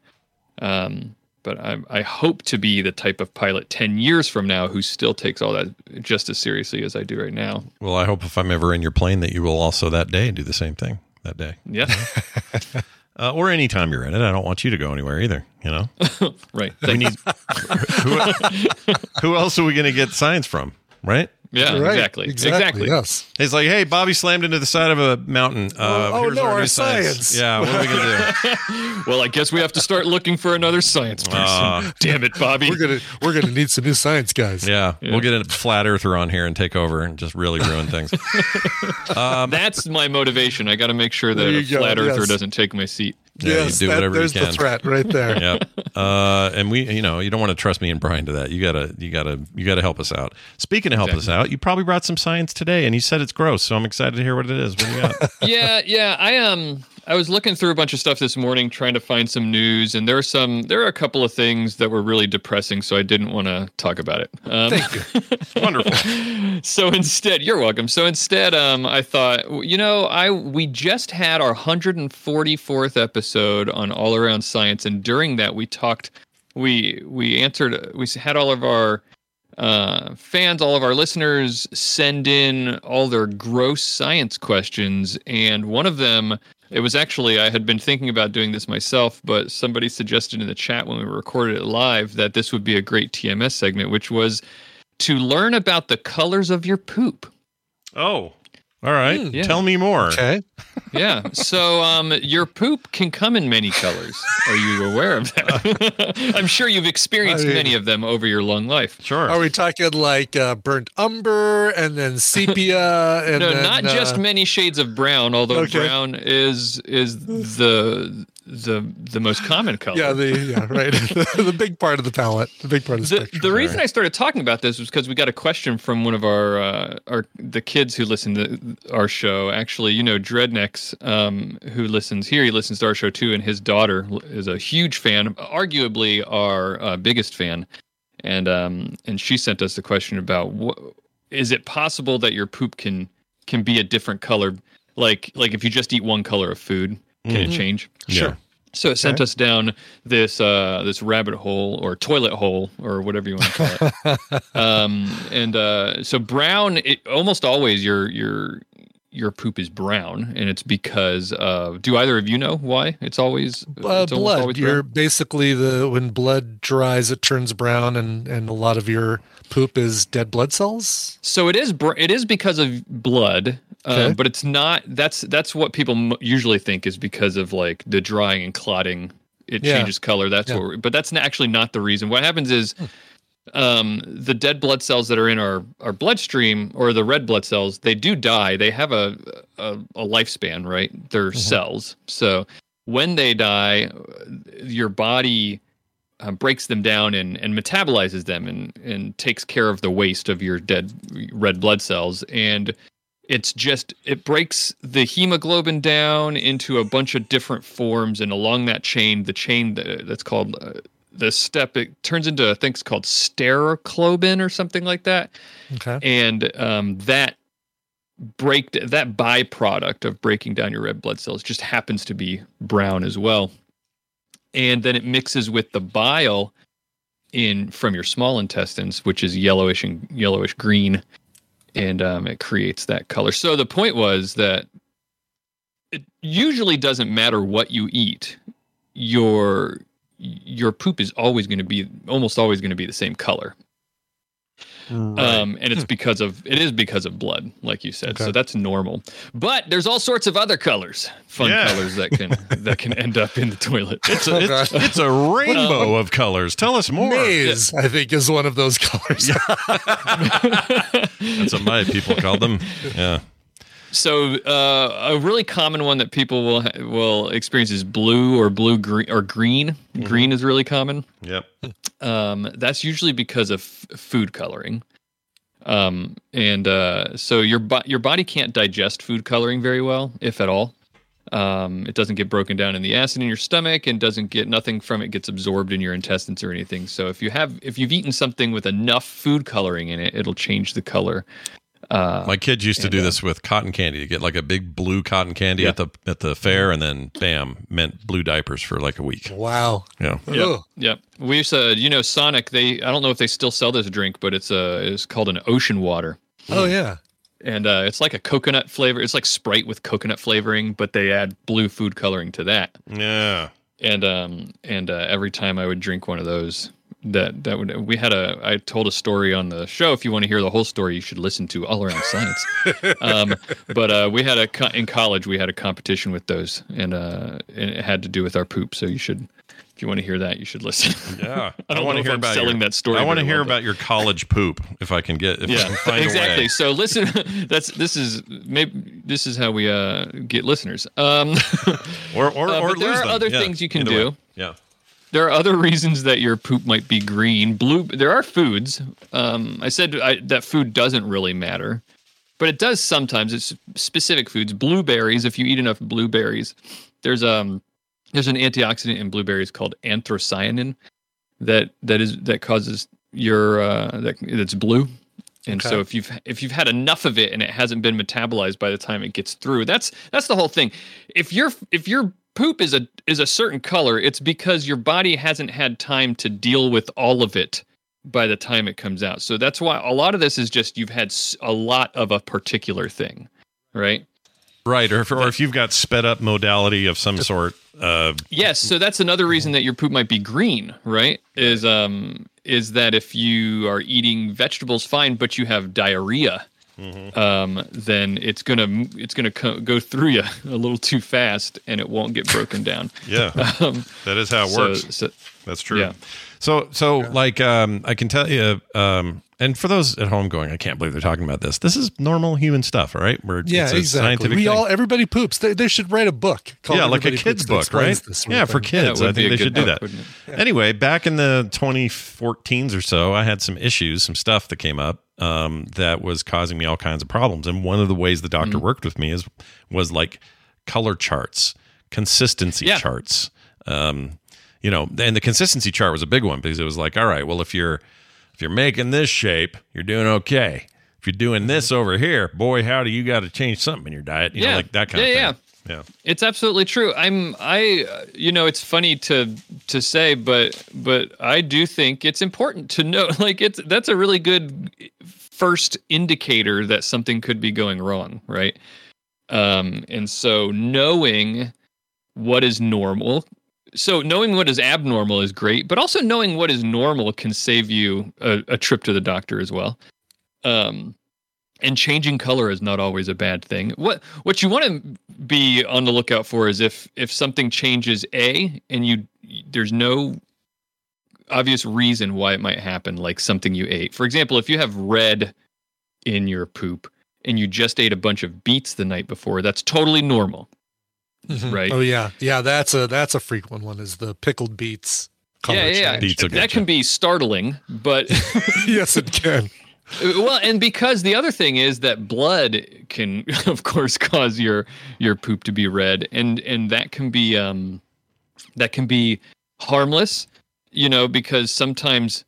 Um, but I, I hope to be the type of pilot 10 years from now who still takes all that just as seriously as I do right now. Well, I hope if I'm ever in your plane that you will also that day do the same thing that day. Yeah. Uh, or anytime you're in it. I don't want you to go anywhere either, you know? right. We need who, who else are we going to get science from, right? Yeah, Right. exactly. Exactly. Yes. He's like, hey, Bobby slammed into the side of a mountain. Uh, oh, no, our new science. Yeah, what are we going to do? well, I guess we have to start looking for another science person. Ah. Damn it, Bobby. We're gonna we're gonna need some new science guys. Yeah, we'll get a flat earther on here and take over and just really ruin things. um, That's my motivation. I got to make sure that a you go, flat earther yes. doesn't take my seat. Yeah, Yes, you do that- whatever there's you the threat right there. yep. Uh, and we, you know, you don't want to trust me and Brian to that. You gotta, you gotta, you gotta help us out. Speaking of help us out, you probably brought some science today, and you said it's gross. So I'm excited to hear what it is. What do you got? yeah, yeah. I um I was looking through a bunch of stuff this morning trying to find some news, and there are some there are a couple of things that were really depressing, so I didn't want to talk about it. Um, Thank you. Wonderful. so instead, you're welcome. So instead, um, I thought, you know, I we just had our 144th episode on All Around Science, and during that, we talked, we we answered, we had all of our uh, fans, all of our listeners send in all their gross science questions, and one of them. It was actually I had been thinking about doing this myself, but somebody suggested in the chat when we recorded it live that this would be a great TMS segment, which was to learn about the colors of your poop. Oh, all right. Hmm, yeah. Tell me more. Okay. Yeah. So um, your poop can come in many colors. Are you aware of that? I'm sure you've experienced I mean- many of them over your long life. Sure. Are we talking like uh, burnt umber and then sepia and no, then, not just uh, many shades of brown, although Okay. brown is is the the the most common color. yeah, the yeah, right. the, the big part of the palette, the big part of the, the, spectrum. the reason I started talking about this was because we got a question from one of our uh, our the kids who listen to our show. Actually, you know, Dreadnecks, um, who listens here, he listens to our show too, and his daughter is a huge fan, arguably our uh, biggest fan, and um, and she sent us a question about what is it possible that your poop can can be a different color, like like if you just eat one color of food, can it Mhm. change? Sure. So it sent Okay. us down this uh, this rabbit hole or toilet hole or whatever you want to call it. um, and uh, so brown, it, almost always your your your poop is brown, and it's because of. Do either of you know why it's always uh, it's blood. always You're basically the when blood dries, it turns brown, and and a lot of your poop is dead blood cells. So it is br- it is because of blood, Okay. um, but it's not. That's that's what people m- usually think is because of like the drying and clotting. It Yeah. changes color. That's Yeah. Hmm. what. But that's actually not the reason. What happens is. Um, the dead blood cells that are in our, our bloodstream or the red blood cells, they do die. They have a, a, a lifespan, right? They're Mm-hmm. cells. So when they die, your body uh, breaks them down and, and metabolizes them and, and takes care of the waste of your dead red blood cells. And it's just, it breaks the hemoglobin down into a bunch of different forms. And along that chain, the chain that, that's called uh, the step, it turns into, I think it's called stercobilin or something like that. Okay. And um, that break that byproduct of breaking down your red blood cells just happens to be brown as well and then it mixes with the bile in from your small intestines which is yellowish and yellowish green and um, it creates that color. So the point was that it usually doesn't matter what you eat your your poop is always going to be almost always going to be the same color um, and it's because of it is because of blood, like you said. So that's normal. But there's all sorts of other colors, fun Yeah. colors that can that can end up in the toilet. It's a, it's, it's a rainbow of colors. Tell us more. Maize, I think, is one of those colors. That's what my people call them. Yeah. So uh, a really common one that people will ha- will experience is blue or blue green or green. Green is really common. Yep. Um, that's usually because of f- food coloring. Um, and uh, so your bo- your body can't digest food coloring very well, if at all. Um, it doesn't get broken down in the acid in your stomach, and doesn't get nothing from it gets absorbed in your intestines or anything. So if you have if you've eaten something with enough food coloring in it, it'll change the color Uh, My kids used to do uh, this with cotton candy. You get like a big blue cotton candy Yeah. at the at the fair, and then bam, meant blue diapers for like a week. Wow. Yeah. Yep. Yep. We used to, you know, Sonic. They, I don't know if they still sell this drink, but it's a, it's called an ocean water, Oh yeah. and uh, it's like a coconut flavor. It's like Sprite with coconut flavoring, but they add blue food coloring to that. Yeah. And um, and uh, every time I would drink one of those, that that would we had a I told a story on the show. If you want to hear the whole story, you should listen to All Around Science. um, but uh, we had a in college we had a competition with those, and uh, and it had to do with our poop. So you should, if you want to hear that, you should listen. Yeah, I don't want to hear about selling your, that story I want to hear well, but- about your college poop if I can get if I yeah can find exactly a way. so listen that's this is maybe this is how we uh get listeners um or or, uh, or but there are them. other Yeah, things you can either do way. Yeah. There are other reasons that your poop might be green. Blue there are foods. Um i said I, that food doesn't really matter but it does sometimes. It's specific foods. Blueberries if you eat enough blueberries there's um there's an antioxidant in blueberries called anthocyanin that that is that causes your uh that that's blue. And Okay. so if you've if you've had enough of it and it hasn't been metabolized by the time it gets through that's that's the whole thing. If your if your poop is a is a certain color. It's because your body hasn't had time to deal with all of it by the time it comes out. So that's why a lot of this is just you've had a lot of a particular thing right? Right, or if, or if you've got sped up motility of some sort, uh, Yes, so that's another reason that your poop might be green, right? Is um is that if you are eating vegetables fine but you have diarrhea, um then it's going to it's to co- go through you a little too fast and it won't get broken down. yeah, Um, that is how it so- works. so- That's true. Yeah. So so like um, I can tell you, um, and for those at home going, I can't believe they're talking about this. This is normal human stuff, all right? We're, Yeah, it's a exactly. scientific We thing. all everybody poops. They, they should write a book. called yeah, like a kid's book, right? explains this sort Yeah, for kids. That I think they good should do that. wouldn't Anyway, back in the 2014s or so, I had some issues, some stuff that came up um, that was causing me all kinds of problems. And one of the ways the doctor Mhm. worked with me is was like color charts, consistency Yeah. charts. Um, you know, and the consistency chart was a big one because it was like, all right, well, if you're if you're making this shape, you're doing okay. If you're doing this over here, boy, howdy, you got to change something in your diet. You know, Yeah. like that kind Yeah, of thing. Yeah. Yeah. It's absolutely true. I'm I you know it's funny to to say but but I do think it's important to know like it's that's a really good first indicator that something could be going wrong, right? Um and so knowing what is normal so knowing what is abnormal is great, but also knowing what is normal can save you a, a trip to the doctor as well. Um and changing color is not always a bad thing. What what you want to be on the lookout for is if if something changes A and you there's no obvious reason why it might happen, like something you ate. For example, if you have red in your poop and you just ate a bunch of beets the night before, that's totally normal. Mhm. Right. Oh yeah, yeah. That's a that's a frequent one. Is the pickled beets? color yeah, yeah, yeah. change. that can be startling, but yes, it can. well, and because the other thing is that blood can, of course, cause your your poop to be red, and and that can be um that can be harmless, you know, because sometimes,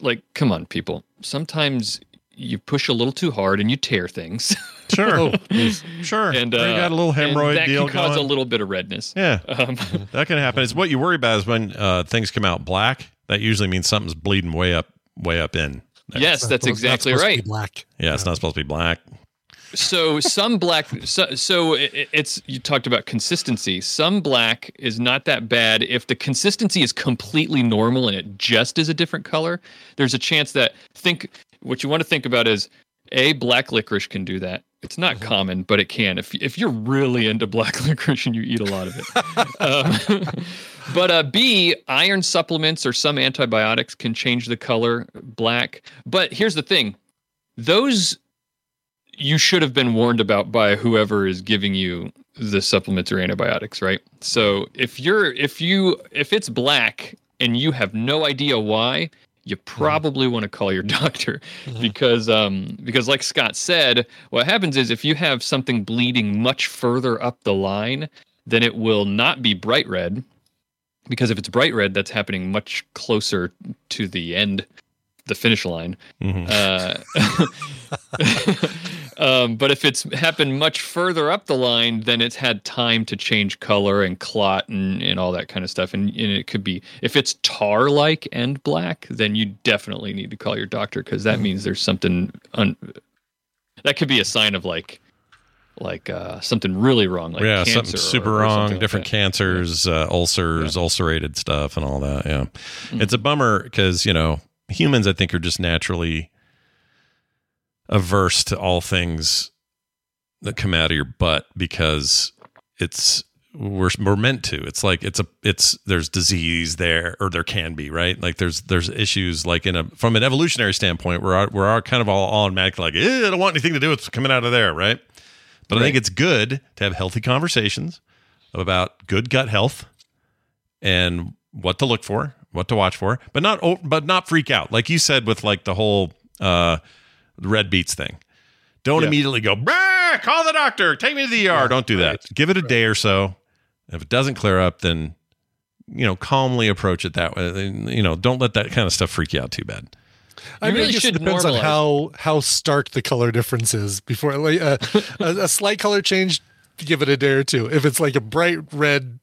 like, come on, people, sometimes you push a little too hard and you tear things. Sure. sure. and uh, you got a little hemorrhoid that deal can cause going. a little bit of redness. Yeah, Um, that can happen. It's what you worry about is when uh, things come out black. That usually means something's bleeding way up, way up in. there. yes, that's exactly right. black. Yeah, it's not supposed to be black. so some black so, so it, it's you talked about consistency some black is not that bad if the consistency is completely normal and it just is a different color there's a chance that think what you want to think about is a black licorice can do that it's not common but it can. If if you're really into black licorice and you eat a lot of it. Um, but uh, b iron supplements or some antibiotics can change the color black. But here's the thing. Those you should have been warned about by whoever is giving you the supplements or antibiotics, right? So if you're if you if it's black and you have no idea why, you probably want to call your doctor because um because like Scott said, what happens is if you have something bleeding much further up the line, then it will not be bright red because if it's bright red, that's happening much closer to the end the finish line. Mhm. Uh, um, but if it's happened much further up the line, then it's had time to change color and clot and, and all that kind of stuff. And, and it could be if it's tar like and black, then you definitely need to call your doctor because that means there's something un- that could be a sign of like like uh, something really wrong, like yeah, something super or wrong, something different that. cancers, uh, ulcers, ulcerated stuff, and all that. Yeah, it's a bummer because you know humans, I think, are just naturally averse to all things that come out of your butt because it's we're we're meant to. It's like it's a it's there's disease there or there can be right. Like there's there's issues like in a from an evolutionary standpoint we're we're all kind of all automatic like eh, I don't want anything to do with coming out of there right. But I think it's good to have healthy conversations about good gut health and what to look for, what to watch for, but not but not freak out. Like you said with like the whole uh red beets thing. Don't Yeah. immediately go, call the doctor, take me to the ER. Don't do that. Give it a day or so. If it doesn't clear up, then you know, calmly approach it that way. You know, don't let that kind of stuff freak you out too bad. I mean, I guess it depends on how how stark the color difference is. Before like uh, a, a slight color change, give it a day or two. If it's like a bright red,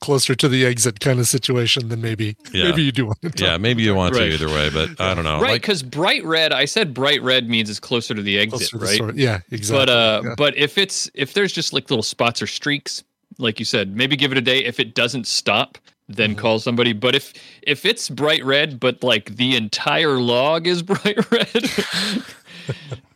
closer to the exit kind of situation, then maybe Yeah. maybe you do want to. Talk. Yeah, maybe you want Right. to either way, but I don't know. right Like, because bright red i said bright red means it's closer to the exit Closer to the right sort- yeah, exactly. but uh Yeah. but if it's if there's just like little spots or streaks like you said maybe give it a day if it doesn't stop then Mm-hmm. call somebody but if if it's bright red but like the entire log is bright red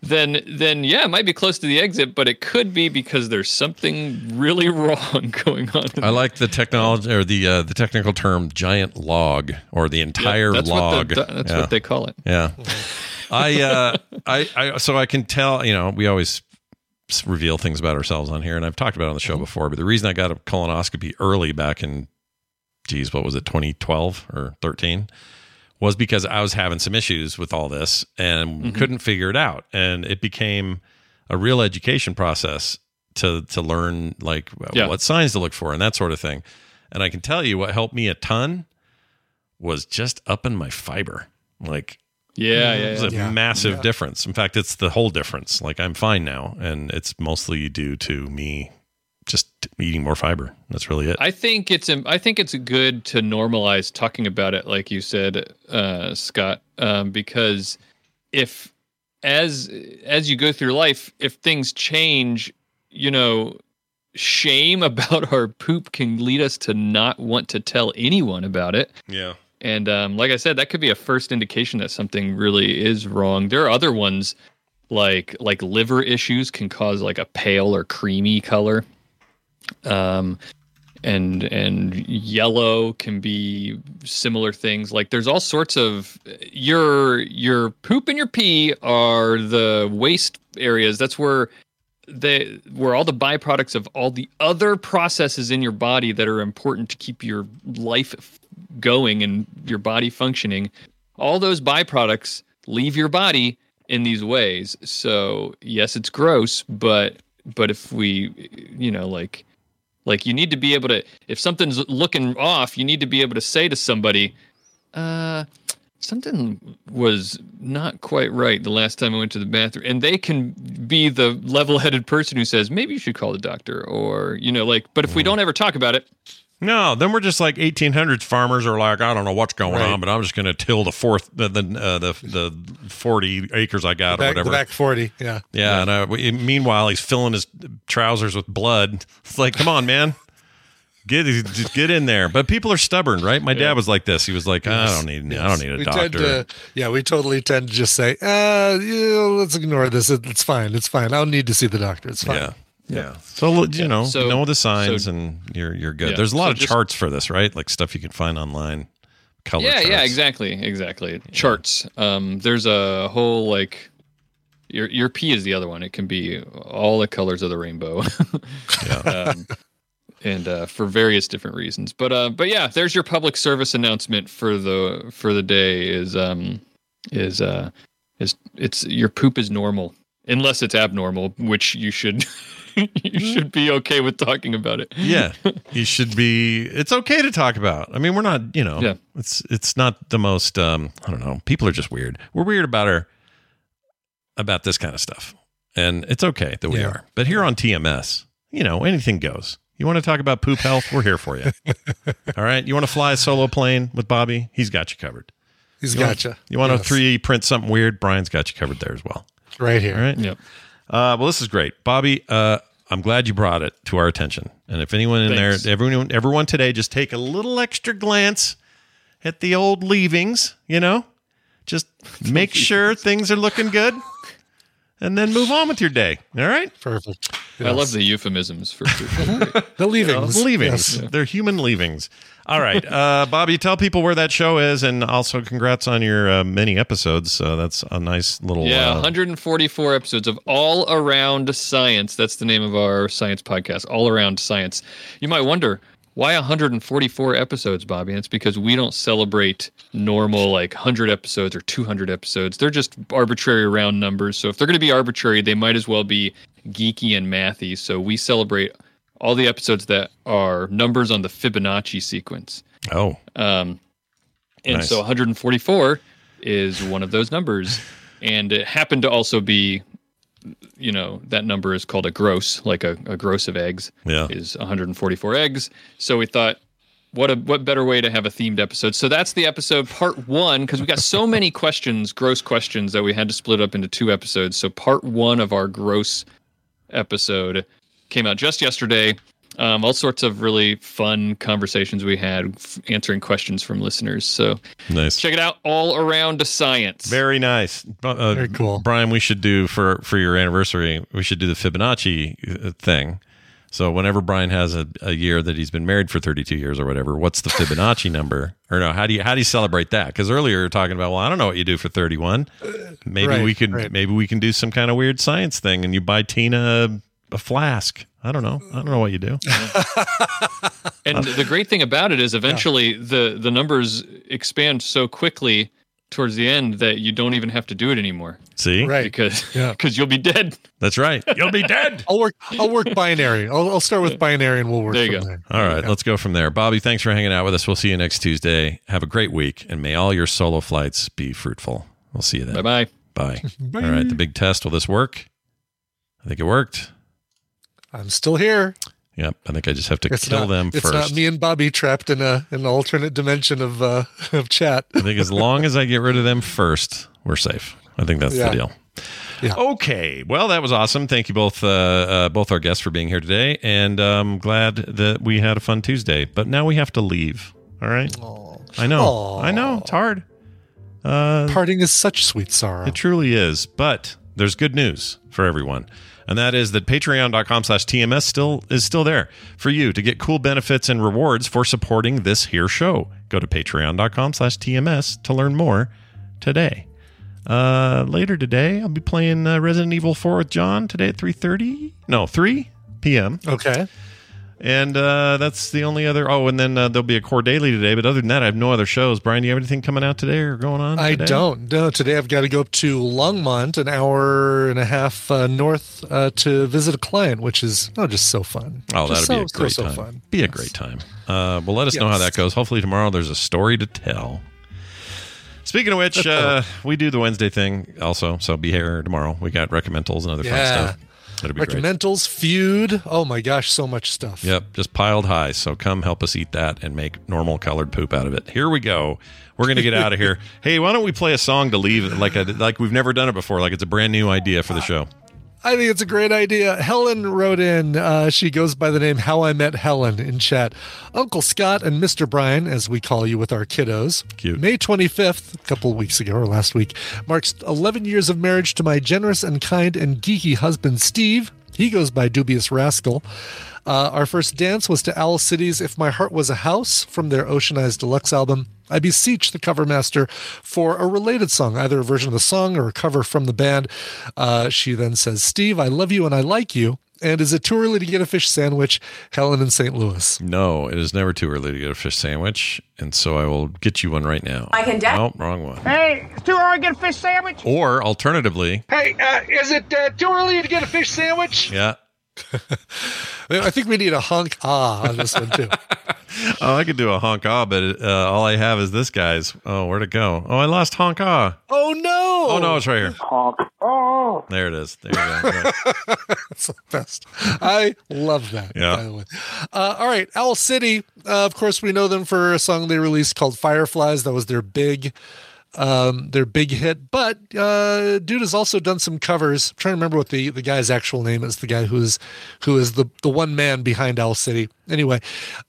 then then yeah it might be close to the exit but it could be because there's something really wrong going on I like the technology or the uh, the technical term giant log or the entire that's what log. the- that's what they call it. Yeah. I uh I I so I can tell, you know, we always reveal things about ourselves on here and I've talked about it on the show before, but the reason I got a colonoscopy early back in geez, what was it, 2012 or 13? Was because I was having some issues with all this and Mhm. couldn't figure it out. And it became a real education process to to learn like Yeah. what signs to look for and that sort of thing. And I can tell you what helped me a ton was just upping my fiber. Like Yeah, yeah, it was a yeah. massive Yeah. difference. In fact, it's the whole difference. Like I'm fine now, and it's mostly due to me just eating more fiber. That's really it. I think it's I think it's good to normalize talking about it, like you said, uh, Scott, um, because if as as you go through life, if things change, you know, shame about our poop can lead us to not want to tell anyone about it. Yeah. And um, like I said, that could be a first indication that something really is wrong. There are other ones like like liver issues can cause like a pale or creamy color. Um and and yellow can be similar things. Like there's all sorts of your your poop and your pee are the waste areas. That's where they where all the byproducts of all the other processes in your body that are important to keep your life going and your body functioning all those byproducts leave your body in these ways so yes it's gross but but if we you know like like you need to be able to if something's looking off you need to be able to say to somebody uh something was not quite right the last time I went to the bathroom. And they can be the level headed person who says, maybe you should call the doctor or, you know, like, but if we don't ever talk about it, No, then we're just like 1800s farmers are like, I don't know what's going Right. on, but I'm just going to till the fourth, the the uh, the, the 40 acres I got Back, or whatever. the back forty. Yeah. Yeah, and uh, we- meanwhile he's filling his trousers with blood. It's like, come on, man, get just get in there. But people are stubborn, right? My dad was like this. He was like, I don't need, I don't need a we doctor. To, yeah, we totally tend to just say, uh, yeah, let's ignore this. It's fine. It's fine. I don't need to see the doctor. It's fine. Yeah. Yeah. So you know, So- know the signs, so- and you're you're good. Yeah, There's a lot so of just- charts for this, right? Like stuff you can find online. Color yeah, yeah, charts. exactly, exactly. Charts. Um, there's a whole like your your pee is the other one. It can be all the colors of the rainbow. yeah. um, and uh, for various different reasons. But uh, but yeah, there's your public service announcement for the for the day. Is um is uh is it's your poop is normal unless it's abnormal, which you should you should be okay with talking about it. yeah, you should be. It's okay to talk about. I mean, we're not. You know, Yeah. it's it's not the most. um I don't know. People are just weird. We're weird about our about this kind of stuff, and it's okay that we Yeah. are. But here on TMS, you know, anything goes. You want to talk about poop health? We're here for you. All right. You want to fly a solo plane with Bobby? He's got you covered. He's You got want- you. You want to Yes. 3D print something weird? Brian's got you covered there as well. right here. All right. Yep. Uh, well, this is great, Bobby. Uh, I'm glad you brought it to our attention. And if anyone in Thanks. there, everyone, everyone today, just take a little extra glance at the old leavings. You know, just make sure things are looking good, and then move on with your day. All right. Perfect. I love the euphemisms for The leavings. leavings. Yes. They're human leavings. All right, uh, Bobby, tell people where that show is, and also congrats on your uh, many episodes. Uh, that's a nice little. Yeah, uh, 144 episodes of All Around Science. That's the name of our science podcast, All Around Science. You might wonder why 144 episodes, Bobby. And it's because we don't celebrate normal like 100 episodes or 200 episodes. They're just arbitrary round numbers. So if they're going to be arbitrary, they might as well be geeky and mathy. So we celebrate all the episodes that are numbers on the Fibonacci sequence. oh, Um, and Nice. so 144 is one of those numbers. And it happened to also be, you know, that number is called a gross, like a, a gross of eggs Yeah. is 144 eggs. So we thought, what a what better way to have a themed episode? So that's the episode part one because we got so many questions, gross questions that we had to split up into two episodes. So part one of our gross episode came out just yesterday. Um, all sorts of really fun conversations we had f- answering questions from listeners. So nice. check it out. All around to science. Very nice. Uh, Very cool. Brian, we should do for for your anniversary, we should do the Fibonacci uh, thing. So whenever Brian has a, a year that he's been married for 32 years or whatever, what's the Fibonacci number? Or no, how do you how do you celebrate that? Because earlier you were talking about, well, I don't know what you do for 31. Maybe Right, we could right. maybe we can do some kind of weird science thing, and you buy Tina a, a flask. I don't know. I don't know what you do. And the great thing about it is eventually the the numbers expand so quickly towards the end that you don't even have to do it anymore See, Right. because Yeah. because you'll be dead. that's right. You'll be dead. I'll work. I'll work binary. I'll, I'll start with binary, and we'll work There you from go. there. All right, let's go from there. Bobby, thanks for hanging out with us. We'll see you next Tuesday. Have a great week, and may all your solo flights be fruitful. We'll see you then. Bye bye. Bye. All right, the big test. Will this work? I think it worked. I'm still here. Yep. I think I just have to It's kill not, them It's first. not me and Bobby trapped in a an alternate dimension of uh, of chat. I think as long as I get rid of them first, we're safe. I think that's Yeah. the deal. Yeah. Okay. Well, that was awesome. Thank you both, uh, uh, both our guests for being here today, and um, glad that we had a fun Tuesday. But now we have to leave. All right. I know. Aw. I know. It's hard. Uh, Parting is such sweet sorrow. It truly is. But there's good news for everyone. And that is that patreon.com slash TMS still is still there for you to get cool benefits and rewards for supporting this here show. Go to patreon.com slash TMS to learn more today. Uh, later today, I'll be playing uh, Resident Evil 4 with John today at 3.30. No, 3 p.m. Okay. And uh, that's the only other. Oh, and then uh, there'll be a core daily today. But other than that, I have no other shows. Brian, do you have anything coming out today or going on? I today? don't. No, today I've got to go up to Longmont, an hour and a half uh, north, uh, to visit a client, which is oh, just so fun. Oh, Just that'll be a great so, time. so fun. Be a great time. Uh, well, let us know how that goes. Hopefully tomorrow there's a story to tell. Speaking of which, uh, we do the Wednesday thing also, so be here tomorrow. We got recommendals and other fun stuff. That'll be great. Recommendals, feud. Oh my gosh, so much stuff. Yep, just piled high. So come help us eat that and make normal colored poop out of it. Here we go. We're gonna get out of here. Hey, why don't we play a song to leave like a, like we've never done it before? Like it's a brand new idea for the show. I think it's a great idea. Helen wrote in, uh, she goes by the name How I Met Helen in chat. Uncle Scott and Mr. Brian, as we call you with our kiddos. Cute. May 25th, a couple of weeks ago or last week, marks 11 years of marriage to my generous and kind and geeky husband, Steve. He goes by Dubious Rascal. Uh, our first dance was to Owl City's If My Heart Was a House from their Ocean Eyes Deluxe album. I beseech the cover master for a related song, either a version of the song or a cover from the band. Uh, she then says, Steve, I love you and I like you. And is it too early to get a fish sandwich? Helen in St. Louis. No, it is never too early to get a fish sandwich, and so I will get you one right now. I can de- Oh, wrong one. Hey, it's too early to get a fish sandwich. Or alternatively, Hey, uh, is it uh, too early to get a fish sandwich? yeah, I think we need a honk ah on this one too. Oh, I could do a honk ah, but uh, all I have is this guy's. Oh, where'd it go? Oh, I lost honk ah. Oh no! Oh no, it's right here. Honk. Oh. There it is. There you go. That's the best. I love that. Yeah. By the way. Uh, all right, Owl City. Uh, of course, we know them for a song they released called Fireflies. That was their big, um, their big hit. But uh, dude has also done some covers. I'm trying to remember what the the guy's actual name is. The guy who is who is the the one man behind Owl City. Anyway,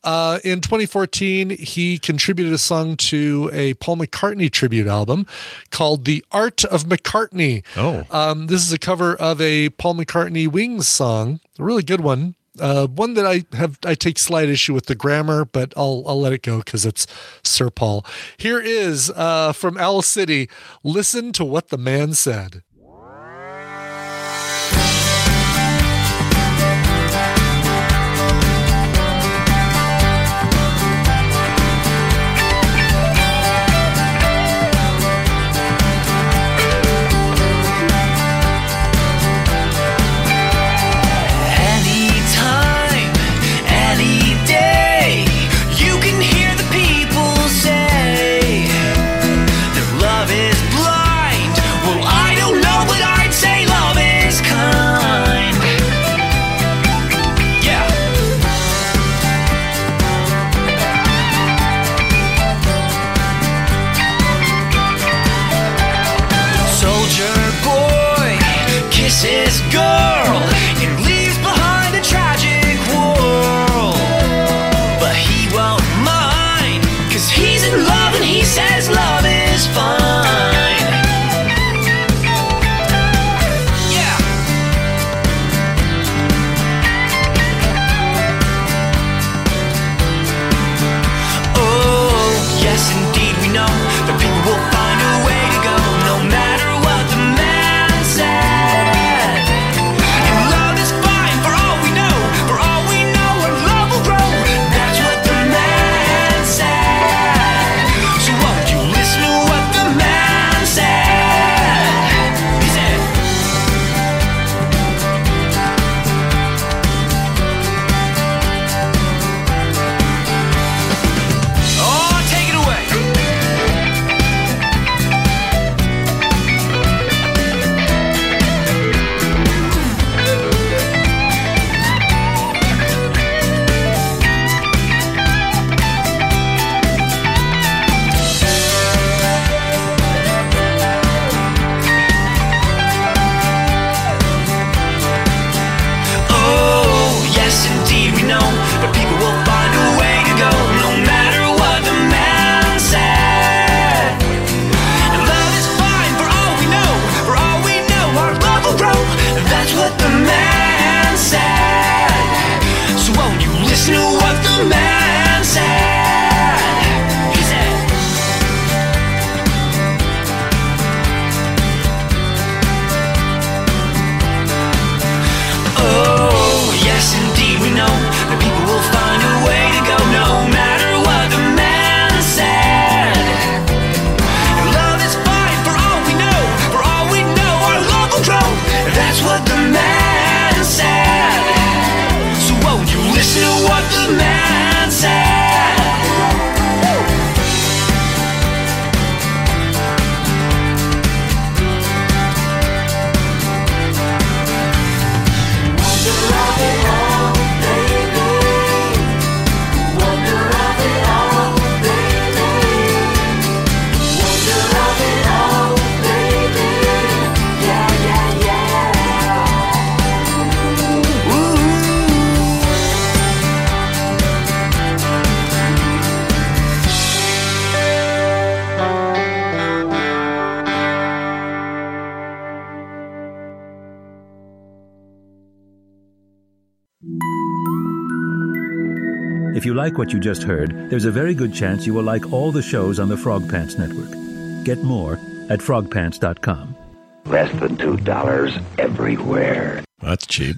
uh, in 2014, he contributed a song to a Paul McCartney tribute album called "The Art of McCartney." Oh. Um, this is a cover of a Paul McCartney Wings song, a really good one. Uh, one that I have I take slight issue with the grammar, but I'll I'll let it go because it's Sir Paul. Here is uh, from Owl City. Listen to what the man said. Like what you just heard, there's a very good chance you will like all the shows on the Frog Pants Network. Get more at frogpants.com. Less than $2 everywhere. That's cheap.